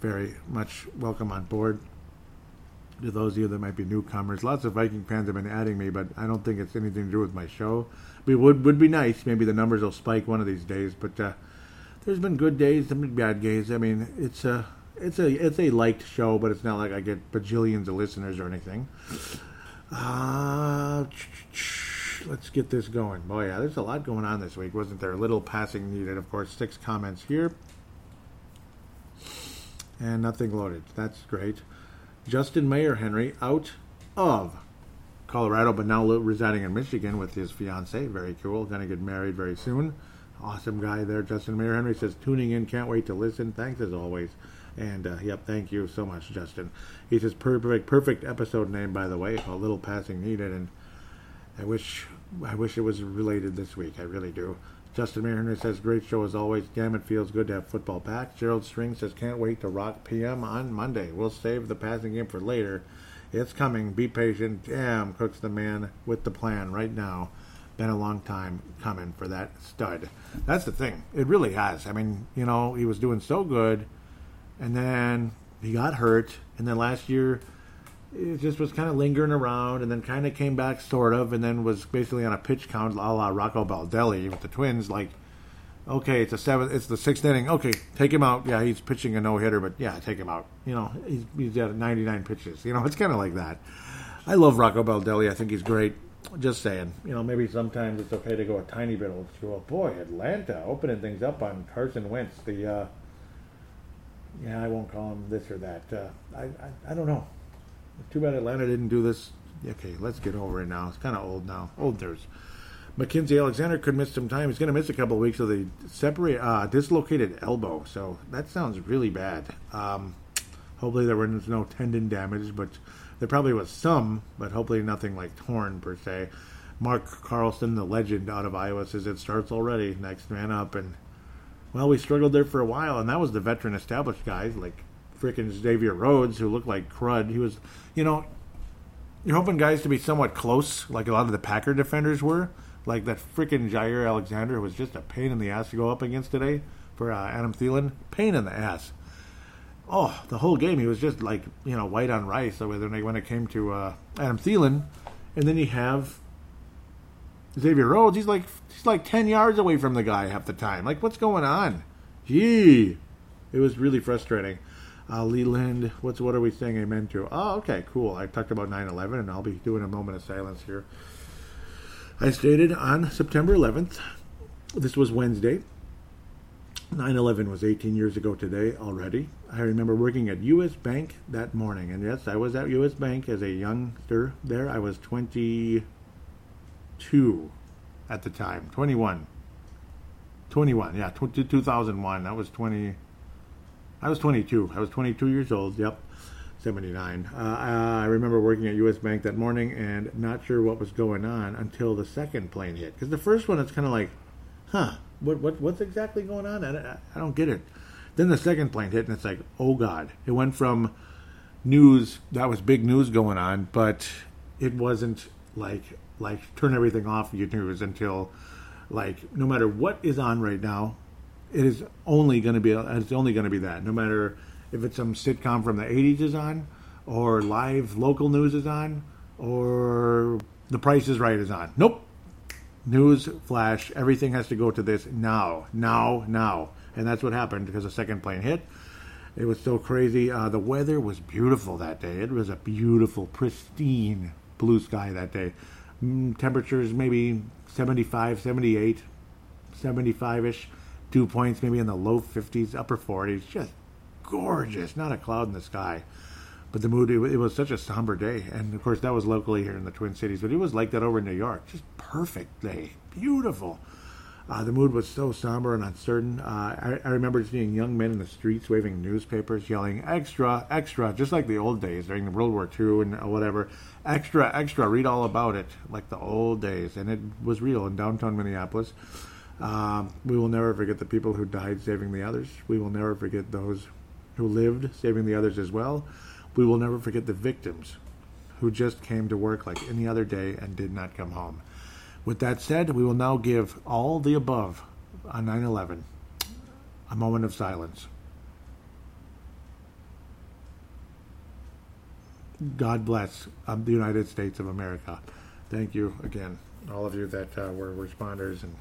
Very much welcome on board. To those of you that might be newcomers, lots of Viking fans have been adding me, but I don't think it's anything to do with my show. It would would be nice. Maybe the numbers will spike one of these days, but uh, there's been good days, some bad days. I mean, it's a it's a it's a liked show, but it's not like I get bajillions of listeners or anything. Uh, let's get this going. Boy, yeah, there's a lot going on this week, wasn't there? A little passing needed, of course. Six comments here. And nothing loaded. That's great. Justin Mayer Henry out of Colorado, but now residing in Michigan with his fiance. Very cool. To get married very soon. Awesome guy there. Justin Mayer Henry says, tuning in. Can't wait to listen. Thanks as always. And uh, yep, thank you so much, Justin. He says perfect, perfect episode name, by the way. A little passing needed, and I wish, I wish it was related this week. I really do. Justin Mayer says, great show as always. Damn, it feels good to have football back. Gerald String says, can't wait to rock PM on Monday. We'll save the passing game for later. It's coming. Be patient. Damn, Cook's the man with the plan right now. Been a long time coming for that stud. That's the thing. It really has. I mean, you know, he was doing so good, and then he got hurt, and then last year it just was kind of lingering around, and then kind of came back sort of, and then was basically on a pitch count a la Rocco Baldelli with the Twins. Like, okay, it's a seventh, it's the sixth inning. Okay, take him out. Yeah, he's pitching a no hitter, but yeah, take him out. You know, he's, he's at 99 pitches. You know, it's kind of like that. I love Rocco Baldelli. I think he's great. Just saying, you know, maybe sometimes it's okay to go a tiny bit old school. Boy, Atlanta opening things up on Carson Wentz. The uh, yeah, I won't call him this or that. Uh, I, I I don't know. Too bad Atlanta didn't do this. Okay, let's get over it now. It's kind of old now. Old there's. Mackensie Alexander could miss some time. He's going to miss a couple of weeks of the separate uh, dislocated elbow. So that sounds really bad. Um, hopefully there was no tendon damage, but there probably was some, but hopefully nothing like torn per se. Mark Carlson, the legend out of Iowa, says it starts already. Next man up, and well, we struggled there for a while, and that was the veteran established guys like freaking Xavier Rhodes, who looked like crud. He was, you know, you're hoping guys to be somewhat close, like a lot of the Packer defenders were. Like that freaking Jaire Alexander who was just a pain in the ass to go up against today for uh, Adam Thielen. Pain in the ass. Oh, the whole game he was just like you know white on rice. When it came to uh, Adam Thielen, and then you have Xavier Rhodes. He's like he's like ten yards away from the guy half the time. Like what's going on? Gee, it was really frustrating. Uh, Leland, what's what are we saying amen to? Oh, okay, cool. I talked about 9/11, and I'll be doing a moment of silence here. I stated on September 11th. This was Wednesday. 9/11 was 18 years ago today already. I remember working at U.S. Bank that morning, and yes, I was at U.S. Bank as a youngster. There, I was 22 at the time. 21. 21, yeah, 2001. That was 20. I was 22. I was 22 years old. Yep, 79. Uh, I remember working at U.S. Bank that morning and not sure what was going on until the second plane hit. Because the first one, it's kind of like, huh, what, what, what's exactly going on? I, I don't get it. Then the second plane hit, and it's like, oh God. It went from news that was big news going on, but it wasn't like like turn everything off your news until like no matter what is on right now it is only going to be it's only going to be that. No matter if it's some sitcom from the '80s is on, or live local news is on, or The Price is Right is on. Nope. News flash. Everything has to go to this now, now, now, and that's what happened because the second plane hit. It was so crazy. Uh, the weather was beautiful that day. It was a beautiful, pristine blue sky that day. Mm, temperatures maybe 75, 78, 75 ish dew points maybe in the low 50s, upper 40s. Just gorgeous. Not a cloud in the sky. But the mood, it, it, was such a somber day. And of course, that was locally here in the Twin Cities. But it was like that over in New York. Just perfect day. Beautiful. Uh, the mood was so somber and uncertain. Uh, I, I, remember seeing young men in the streets waving newspapers, yelling, extra, extra, just like the old days during World War II and whatever. Extra, extra, read all about it, like the old days. And it was real in downtown Minneapolis. Um, we will never forget the people who died saving the others. We will never forget those who lived saving the others as well. We will never forget the victims who just came to work like any other day and did not come home. With that said, we will now give all the above on 9 11 a moment of silence. God bless um, the United States of America. Thank you again, all of you that uh, were responders and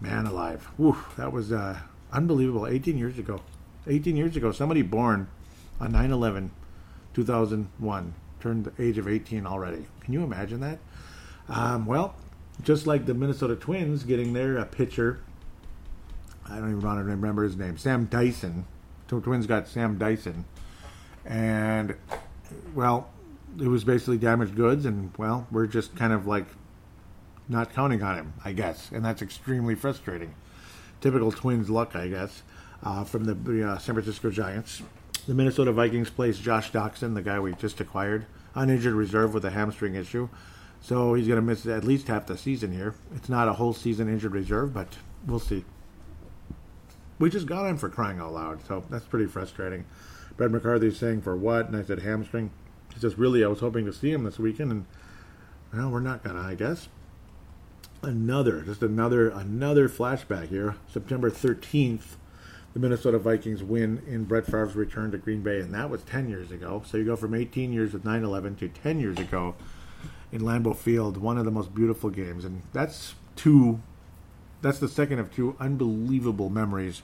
Man alive. Whew, that was uh, unbelievable. 18 years ago. 18 years ago, somebody born on 9 11 2001 turned the age of 18 already. Can you imagine that? Um, well, just like the Minnesota Twins getting their uh, pitcher, I don't even want to remember his name, Sam Dyson. The Twins got Sam Dyson. And, well, it was basically damaged goods, and, well, we're just kind of like not counting on him, I guess, and that's extremely frustrating. Typical Twins luck, I guess, uh, from the uh, San Francisco Giants. The Minnesota Vikings placed Josh Doctson, the guy we just acquired, on injured reserve with a hamstring issue. So he's going to miss at least half the season here. It's not a whole season injured reserve, but we'll see. We just got him for crying out loud, so that's pretty frustrating. Brett McCarthy's saying for what? And I said hamstring. He says, really, I was hoping to see him this weekend, and well, we're not gonna, I guess. Another, just another, another flashback here. September 13th, the Minnesota Vikings win in Brett Favre's return to Green Bay, and that was 10 years ago. So you go from 18 years with 9/11 to 10 years ago in Lambeau Field, one of the most beautiful games, and that's two. That's the second of two unbelievable memories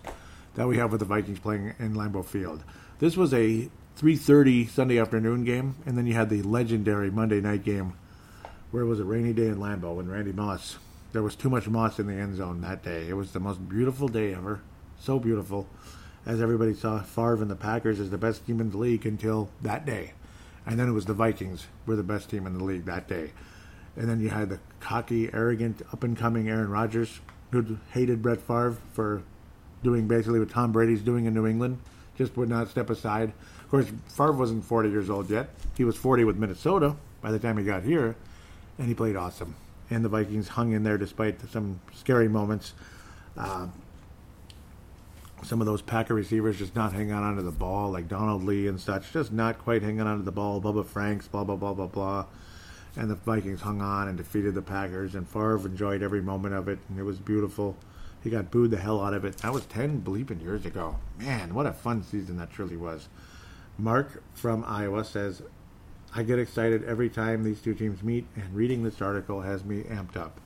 that we have with the Vikings playing in Lambeau Field. This was a 3:30 Sunday afternoon game, and then you had the legendary Monday night game, where it was a rainy day in Lambeau when Randy Moss. There was too much moss in the end zone that day. It was the most beautiful day ever, so beautiful, as everybody saw Favre and the Packers as the best team in the league until that day, and then it was the Vikings were the best team in the league that day, and then you had the cocky, arrogant, up and coming Aaron Rodgers, who hated Brett Favre for doing basically what Tom Brady's doing in New England, just would not step aside. Of course, Favre wasn't 40 years old yet. He was 40 with Minnesota by the time he got here, and he played awesome. And the Vikings hung in there despite some scary moments. Uh, some of those Packer receivers just not hanging on to the ball, like Donald Lee and such, just not quite hanging on to the ball. Bubba Franks, blah, blah, blah, blah, blah. And the Vikings hung on and defeated the Packers, and Favre enjoyed every moment of it, and it was beautiful. He got booed the hell out of it. That was 10 bleeping years ago. Man, what a fun season that truly was. Mark from Iowa says, I get excited every time these two teams meet, and reading this article has me amped up.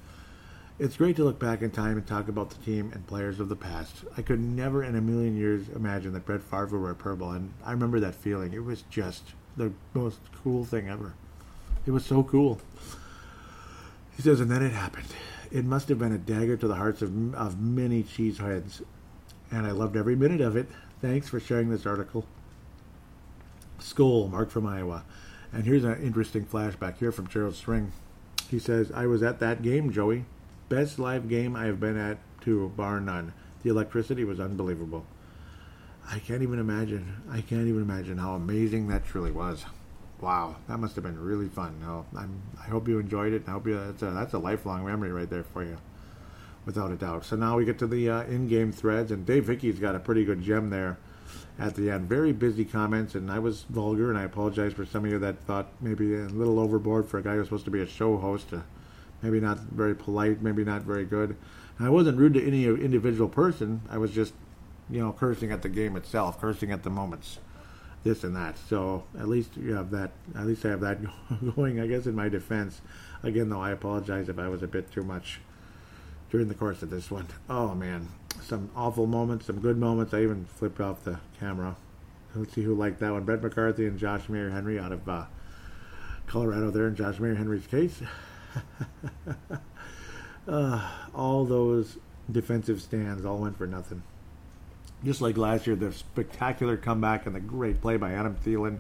It's great to look back in time and talk about the team and players of the past. I could never in a million years imagine that Brett Favre wear purple, and I remember that feeling. It was just the most cool thing ever. It was so cool. He says, and then it happened. It must have been a dagger to the hearts of, of many cheeseheads, and I loved every minute of it. Thanks for sharing this article. Skol, Mark from Iowa. And here's an interesting flashback here from Gerald String. He says, I was at that game, Joey. Best live game I have been at, too, bar none. The electricity was unbelievable. I can't even imagine. I can't even imagine how amazing that truly was. Wow, that must have been really fun. No, I'm, I hope you enjoyed it. I hope you. That's a, that's a lifelong memory right there for you, without a doubt. So now we get to the uh, in-game threads, and Dave Hickey's got a pretty good gem there at the end. Very busy comments, and I was vulgar, and I apologize for some of you that thought maybe a little overboard for a guy who's supposed to be a show host. Uh, maybe not very polite, maybe not very good. And I wasn't rude to any individual person. I was just, you know, cursing at the game itself, cursing at the moments, this and that. So at least you have that. At least I have that going. I guess in my defense. Again, though, I apologize if I was a bit too much during the course of this one. Oh man, some awful moments, some good moments. I even flipped off the camera. Let's see who liked that one. Brett McCarthy and Josh Mayer Henry out of uh, Colorado there in Josh Mayer Henry's case. uh, all those defensive stands all went for nothing. Just like last year, the spectacular comeback and the great play by Adam Thielen,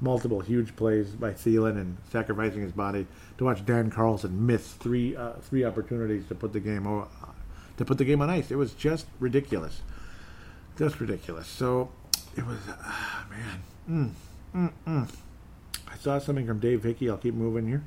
multiple huge plays by Thielen and sacrificing his body to watch Dan Carlson miss three uh, three opportunities to put the game to put the game on ice. It was just ridiculous, just ridiculous. So it was, ah, man. Mm, mm, mm. I saw something from Dave Hickey. I'll keep moving here.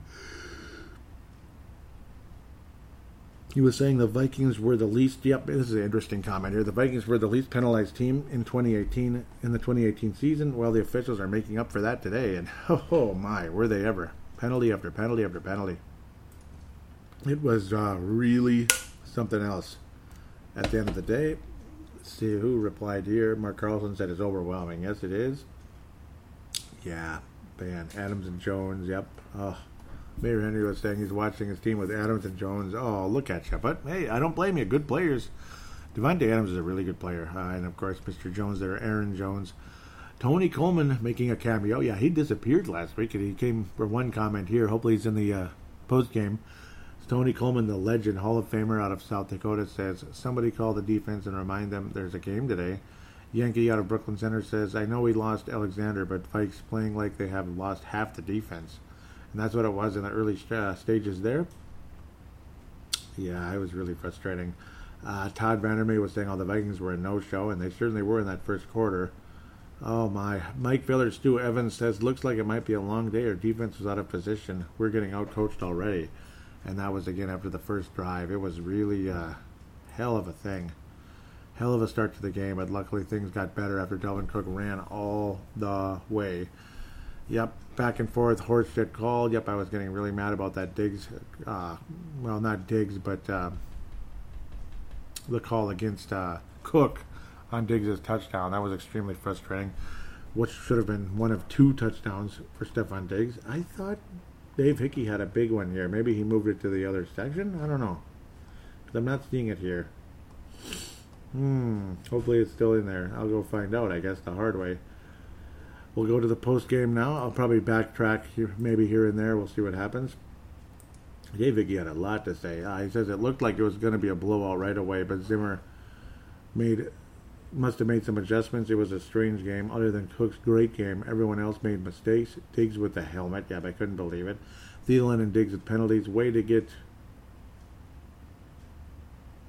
He was saying the Vikings were the least. Yep, this is an interesting comment here. The Vikings were the least penalized team in 2018 in the 2018 season. Well, the officials are making up for that today, and oh my, were they ever! Penalty after penalty after penalty. It was uh, really something else. At the end of the day, see who replied here. Mark Carlson said it's overwhelming. Yes, it is. Yeah, man. Adams and Jones. Yep. Oh, Mayor Henry was saying he's watching his team with Adams and Jones. Oh, look at you. But hey, I don't blame you. Good players. Davante Adams is a really good player, uh, and of course, Mr. Jones there, Aaron Jones. Tony Coleman making a cameo. Yeah, he disappeared last week, and he came for one comment here. Hopefully, he's in the uh, post game. Tony Coleman, the legend Hall of Famer out of South Dakota, says somebody call the defense and remind them there's a game today. Yankee out of Brooklyn Center says, I know we lost Alexander, but Vikes playing like they have lost half the defense. And that's what it was in the early uh, stages there. Yeah, it was really frustrating. Uh, Todd Vandermeer was saying all the Vikings were a no-show, and they certainly were in that first quarter. Oh my! Mike Villard, Stu Evans says, "Looks like it might be a long day. Our defense was out of position. We're getting outcoached already." And that was again after the first drive. It was really uh, hell of a thing. Hell of a start to the game, but luckily things got better after Dalvin Cook ran all the way. Yep, back and forth. Horsted called. Yep, I was getting really mad about that Diggs. Uh, well, not Diggs, but uh, the call against uh, Cook on Diggs' touchdown. That was extremely frustrating. Which should have been one of two touchdowns for Stefon Diggs. I thought Dave Hickey had a big one here. Maybe he moved it to the other section. I don't know. I'm not seeing it here. Hmm. Hopefully it's still in there. I'll go find out. I guess the hard way. We'll go to the post game now. I'll probably backtrack here, maybe here and there. We'll see what happens. Dave Hickey had a lot to say. Uh, he says it looked like it was going to be a blowout right away, but Zimmer made must have made some adjustments. It was a strange game. Other than Cook's great game, everyone else made mistakes. Diggs with the helmet. Yeah, I couldn't believe it. Thielen and Diggs with penalties. Way to get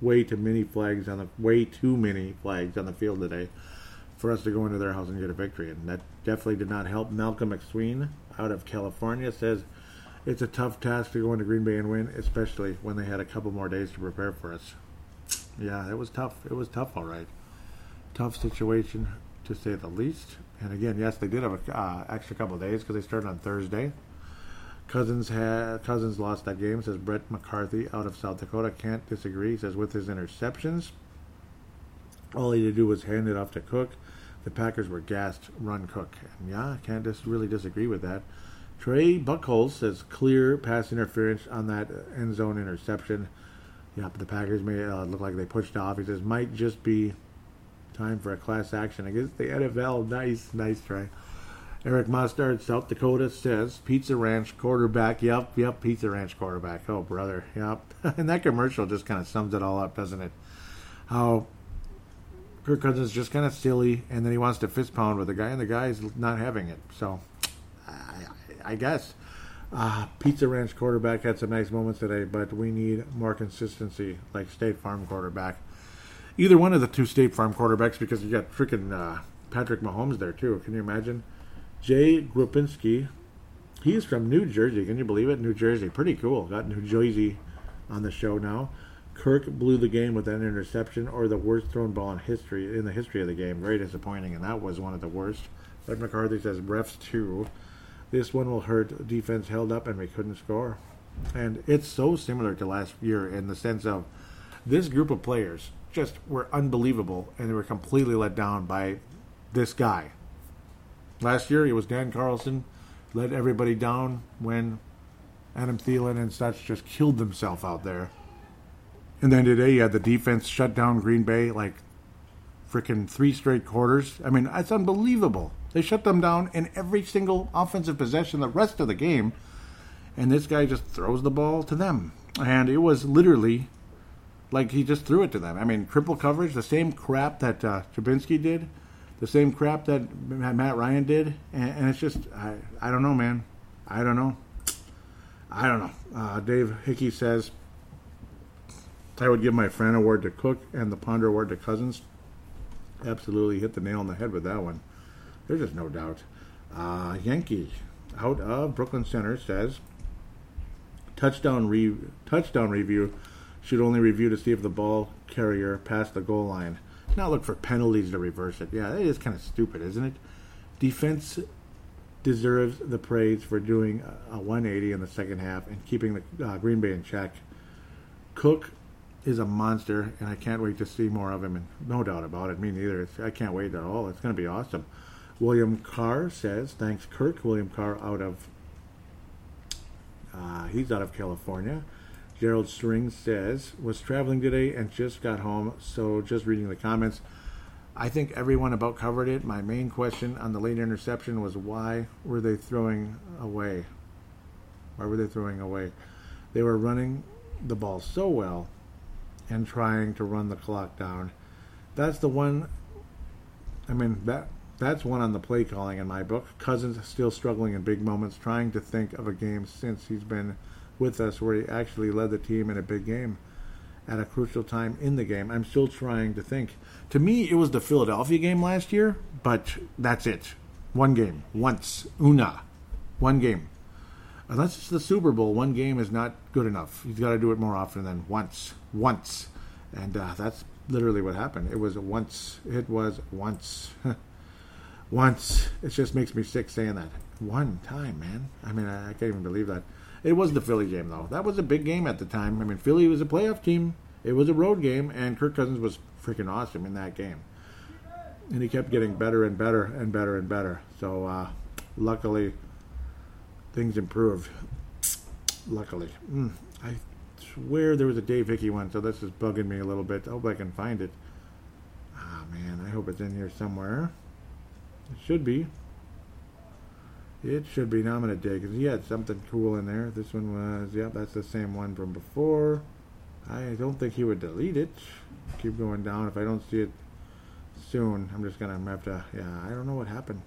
way too many flags on the way too many flags on the field today for us to go into their house and get a victory. And that definitely did not help. Malcolm McSween out of California says it's a tough task to go into Green Bay and win, especially when they had a couple more days to prepare for us. Yeah, it was tough. It was tough, all right tough situation to say the least. And again, yes, they did have an uh, extra couple days because they started on Thursday. Cousins had Cousins lost that game. Says Brett McCarthy out of South Dakota can't disagree. Says with his interceptions, all he had to do was hand it off to Cook. The Packers were gassed. Run Cook. And yeah, I can't just really disagree with that. Trey Buckholz says clear pass interference on that end zone interception. Yeah, the Packers may uh, look like they pushed off. He says might just be Time for a class action against the NFL. Nice, nice try. Eric Mustard, South Dakota says Pizza Ranch quarterback. Yep, yep, Pizza Ranch quarterback. Oh, brother. Yep. and that commercial just kind of sums it all up, doesn't it? How Kirk Cousins is just kind of silly, and then he wants to fist pound with the guy, and the guy is not having it. So, I, I guess. Uh, Pizza Ranch quarterback had some nice moments today, but we need more consistency, like State Farm quarterback either one of the two State Farm quarterbacks because you got freaking uh, Patrick Mahomes there too. Can you imagine? Jay Grupinski, he's from New Jersey. Can you believe it? New Jersey, pretty cool. Got New Jersey on the show now. Kirk blew the game with that interception, or the worst thrown ball in history in the history of the game. Very disappointing, and that was one of the worst. But McCarthy says refs too. This one will hurt. Defense held up, and we couldn't score. And it's so similar to last year in the sense of this group of players just were unbelievable, and they were completely let down by this guy. Last year, it was Dan Carlson, let everybody down when Adam Thielen and such just killed themselves out there. And then today, you had the defense shut down Green Bay like freaking three straight quarters. I mean, it's unbelievable. They shut them down in every single offensive possession the rest of the game, and this guy just throws the ball to them. And it was literally like he just threw it to them. I mean, triple coverage, the same crap that uh, Trubisky did, the same crap that Matt Ryan did, and, and, it's just I I don't know, man. I don't know. I don't know. Uh, Dave Hickey says I would give my friend award to Cook and the Ponder award to Cousins. Absolutely hit the nail on the head with that one. There's just no doubt. Uh, Yankee out of Brooklyn Center says touchdown re- touchdown review should only review to see if the ball carrier passed the goal line. Not look for penalties to reverse it. Yeah, that is kind of stupid, isn't it? Defense deserves the praise for doing a 180 in the second half and keeping the uh, Green Bay in check. Cook is a monster, and I can't wait to see more of him. And no doubt about it, me neither. It's, I can't wait at all. It's going to be awesome. William Carr says, "Thanks, Kirk." William Carr out of uh, he's out of California. Gerald String says, was traveling today and just got home, so just reading the comments. I think everyone about covered it. My main question on the late interception was why were they throwing away? Why were they throwing away? They were running the ball so well and trying to run the clock down. That's the one. I mean that that's one on the play calling in my book. Cousins still struggling in big moments, trying to think of a game since he's been with us where he actually led the team in a big game at a crucial time in the game. I'm still trying to think. To me, it was the Philadelphia game last year, but that's it. One game, once, una, one game. Unless it's the Super Bowl, one game is not good enough. You've got to do it more often than once, once. And uh, that's literally what happened. It was once. It was once. once. It just makes me sick saying that. One time, man. I mean, I, I can't even believe that. It was the Philly game, though. That was a big game at the time. I mean, Philly was a playoff team. It was a road game, and Kirk Cousins was freaking awesome in that game. And he kept getting better and better and better and better. So, uh, luckily, things improved. Luckily. Mm, I swear there was a Dave Hickey one, so this is bugging me a little bit. I hope I can find it. Ah, man, I hope it's in here somewhere. It should be. It should be. Now I'm to dig. Because he had something cool in there. This one was, yep, that's the same one from before. I don't think he would delete it. Keep going down. If I don't see it soon, I'm just to have to, yeah, I don't know what happened.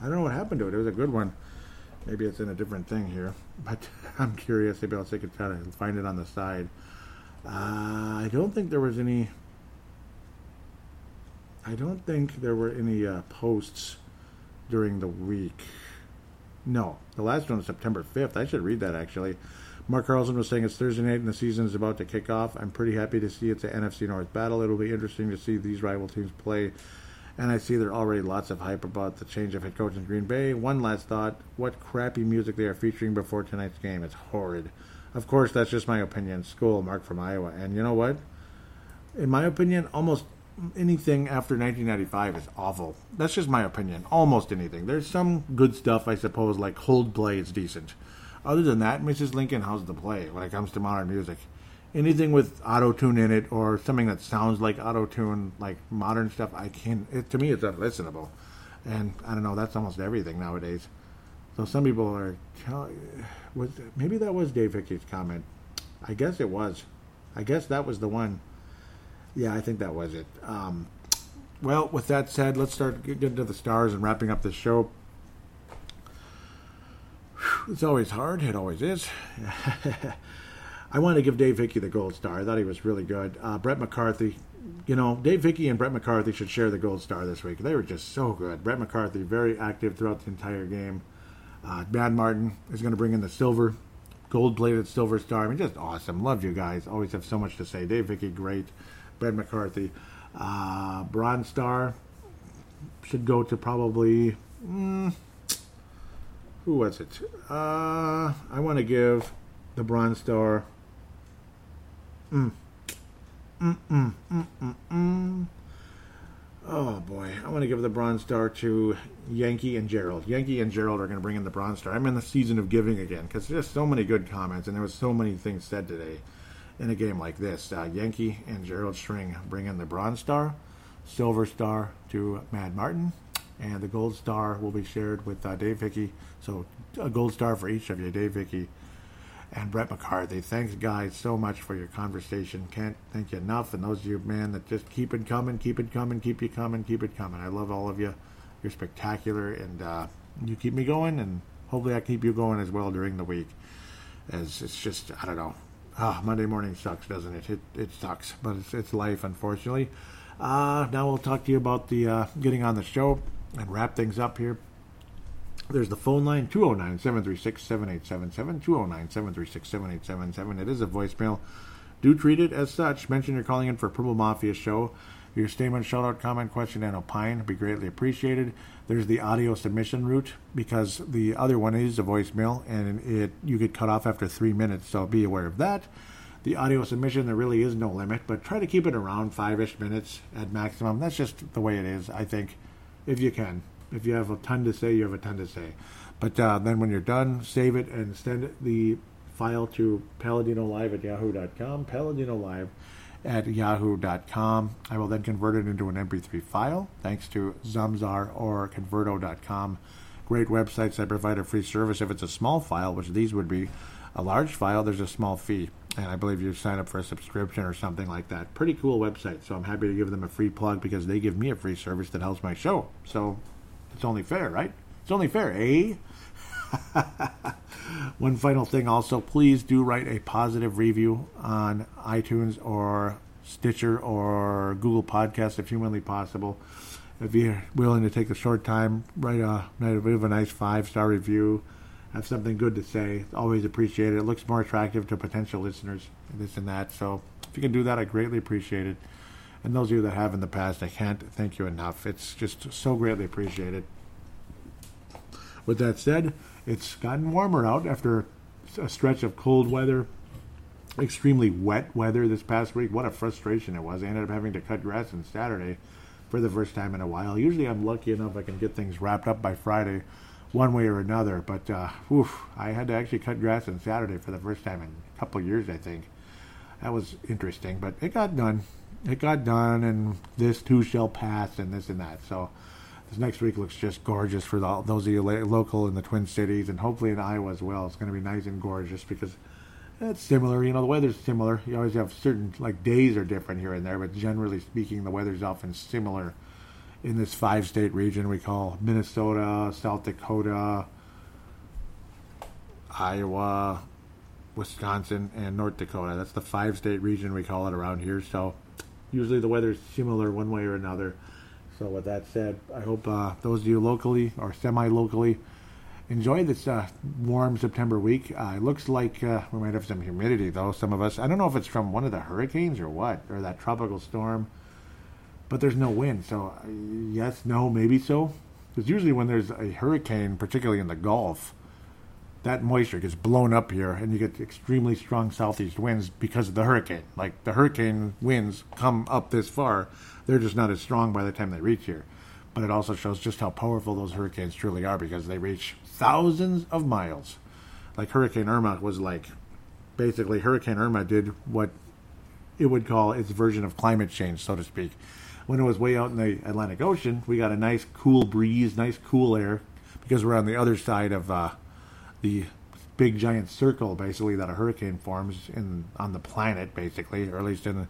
I don't know what happened to it. It was a good one. Maybe it's in a different thing here. But I'm curious. Maybe I'll take a try to find it on the side. Uh, I don't think there was any. I don't think there were any uh, posts during the week. No, the last one was September 5th. I should read that actually. Mark Carlson was saying it's Thursday night and the season is about to kick off. I'm pretty happy to see it's an NFC North battle. It'll be interesting to see these rival teams play. And I see there are already lots of hype about the change of head coach in Green Bay. One last thought what crappy music they are featuring before tonight's game. It's horrid. Of course, that's just my opinion. Skol, Mark from Iowa. And you know what? In my opinion, almost anything after 1995 is awful. That's just my opinion. Almost anything. There's some good stuff, I suppose, like Coldplay is decent. Other than that, Mrs. Lincoln, how's the play when it comes to modern music? Anything with auto tune in it or something that sounds like auto tune, like modern stuff, I can. It, to me, it's unlistenable. And I don't know. That's almost everything nowadays. So some people are. Was maybe that was Dave Hickey's comment? I guess it was. I guess that was the one. Yeah, I think that was it. Um, well, with that said, let's start getting to the stars and wrapping up the show. It's always hard. It always is. I wanted to give Dave Hickey the gold star. I thought he was really good. Uh, Brett McCarthy, you know, Dave Hickey and Brett McCarthy should share the gold star this week. They were just so good. Brett McCarthy, very active throughout the entire game. Uh, Mad Martin is going to bring in the silver, gold plated silver star. I mean, just awesome. Love you guys. Always have so much to say. Dave Hickey, great. Brett McCarthy. Uh, bronze star should go to probably. Mm, who was it? Uh, I want to give the bronze star. Mm. Mm, mm, mm, mm, mm. Oh boy, I want to give the bronze star to Yankee and Gerald. Yankee and Gerald are going to bring in the bronze star. I'm in the season of giving again because there's so many good comments and there was so many things said today in a game like this. Uh, Yankee and Gerald String bring in the bronze star, silver star to Mad Martin, and the gold star will be shared with uh, Dave Hickey. So a gold star for each of you, Dave Hickey and Brett McCarthy. Thanks, guys, so much for your conversation. Can't thank you enough. And those of you, man, that just keep it coming, keep it coming, keep you coming, keep it coming. I love all of you. You're spectacular, and uh, you keep me going, and hopefully I keep you going as well during the week. As it's just, I don't know. Ah, Monday morning sucks, doesn't it? It, it sucks, but it's, it's life, unfortunately. Uh, now we'll talk to you about the uh, getting on the show and wrap things up here. There's the phone line 209 736 7877. 209 736 7877. It is a voicemail. Do treat it as such. Mention you're calling in for Purple Mafia show. Your statement, shout out, comment, question, and opine be greatly appreciated. There's the audio submission route because the other one is a voicemail and it you get cut off after three minutes, so be aware of that. The audio submission, there really is no limit, but try to keep it around five ish minutes at maximum. That's just the way it is, I think, if you can. If you have a ton to say, you have a ton to say. But uh, then when you're done, save it and send the file to paladinolive at yahoo.com. Paladinolive at yahoo.com. I will then convert it into an MP3 file thanks to Zamzar or Converto.com. Great websites that provide a free service. If it's a small file, which these would be, a large file, there's a small fee. And I believe you sign up for a subscription or something like that. Pretty cool website. So I'm happy to give them a free plug because they give me a free service that helps my show. So it's only fair, right? It's only fair, eh? One final thing also, please do write a positive review on iTunes or Stitcher or Google Podcast if humanly possible. If you're willing to take a short time, write a, write a nice five star review, have something good to say. Always appreciate it. It looks more attractive to potential listeners, this and that. So if you can do that, I greatly appreciate it. And those of you that have in the past, I can't thank you enough. It's just so greatly appreciated. With that said, it's gotten warmer out after a stretch of cold weather, extremely wet weather this past week. What a frustration it was. I ended up having to cut grass on Saturday for the first time in a while. Usually I'm lucky enough I can get things wrapped up by Friday one way or another, but uh, oof, I had to actually cut grass on Saturday for the first time in a couple years, I think. That was interesting, but it got done. It got done, and this too shall pass, and this and that. So this next week looks just gorgeous for the, those of you local in the Twin Cities, and hopefully in Iowa as well. It's going to be nice and gorgeous because it's similar. You know, the weather's similar. You always have certain like days are different here and there, but generally speaking, the weather's often similar in this five-state region we call Minnesota, South Dakota, Iowa, Wisconsin, and North Dakota. That's the five-state region we call it around here. So usually the weather's similar one way or another. So with that said, I hope uh, those of you locally or semi-locally enjoy this uh, warm September week. Uh, it looks like uh, we might have some humidity, though. Some of us, I don't know if it's from one of the hurricanes or what, or that tropical storm, but there's no wind. So, uh, yes, no, maybe so. Because usually when there's a hurricane, particularly in the Gulf, that moisture gets blown up here and you get extremely strong southeast winds because of the hurricane. Like the hurricane winds come up this far, they're just not as strong by the time they reach here. But it also shows just how powerful those hurricanes truly are because they reach thousands of miles. Like Hurricane Irma was like basically Hurricane Irma did what it would call its version of climate change, so to speak. When it was way out in the Atlantic Ocean, we got a nice cool breeze, nice cool air because we're on the other side of uh, the big giant circle basically that a hurricane forms in on the planet basically or at least in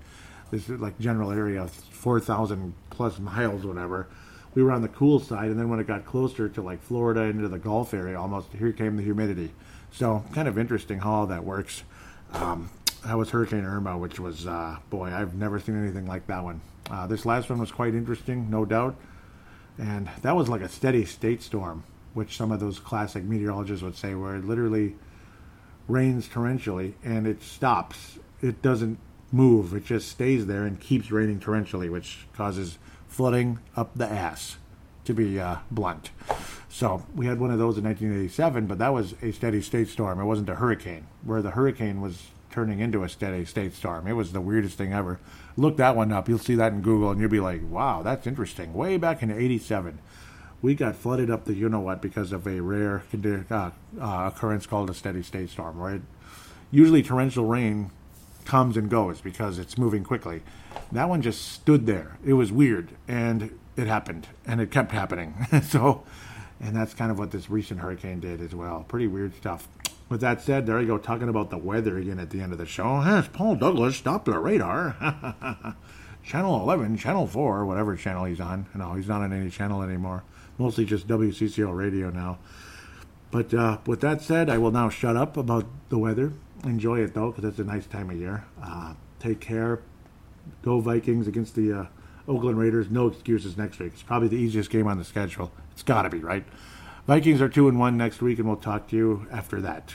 this like general area of 4000 plus miles whatever. We were on the cool side and then when it got closer to like florida into the gulf area almost here came the humidity. So kind of interesting how all that works. Um, that was hurricane irma which was uh, boy i've never seen anything like that one. Uh, this last one was quite interesting no doubt. And that was like a steady state storm which some of those classic meteorologists would say, where it literally rains torrentially and it stops. It doesn't move. It just stays there and keeps raining torrentially, which causes flooding up the ass, to be uh, blunt. So we had one of those in 1987, but that was a steady state storm. It wasn't a hurricane, where the hurricane was turning into a steady state storm. It was the weirdest thing ever. Look that one up. You'll see that in Google, and you'll be like, "Wow, that's interesting." Way back in '87 we got flooded up the you know what because of a rare uh, uh, occurrence called a steady state storm, right? Usually torrential rain comes and goes because it's moving quickly. That one just stood there. It was weird and it happened and it kept happening. so, and that's kind of what this recent hurricane did as well. Pretty weird stuff. With that said, there you go, talking about the weather again at the end of the show. Yes, Paul Douglas Doppler radar. channel 11, channel 4, whatever channel he's on. No, he's not on any channel anymore mostly just WCCO radio now. But uh, with that said, I will now shut up about the weather. Enjoy it though, because it's a nice time of year. Uh, take care. Go Vikings against the uh, Oakland Raiders. No excuses next week. It's probably the easiest game on the schedule. It's got to be right. Vikings are two and one next week, and we'll talk to you after that.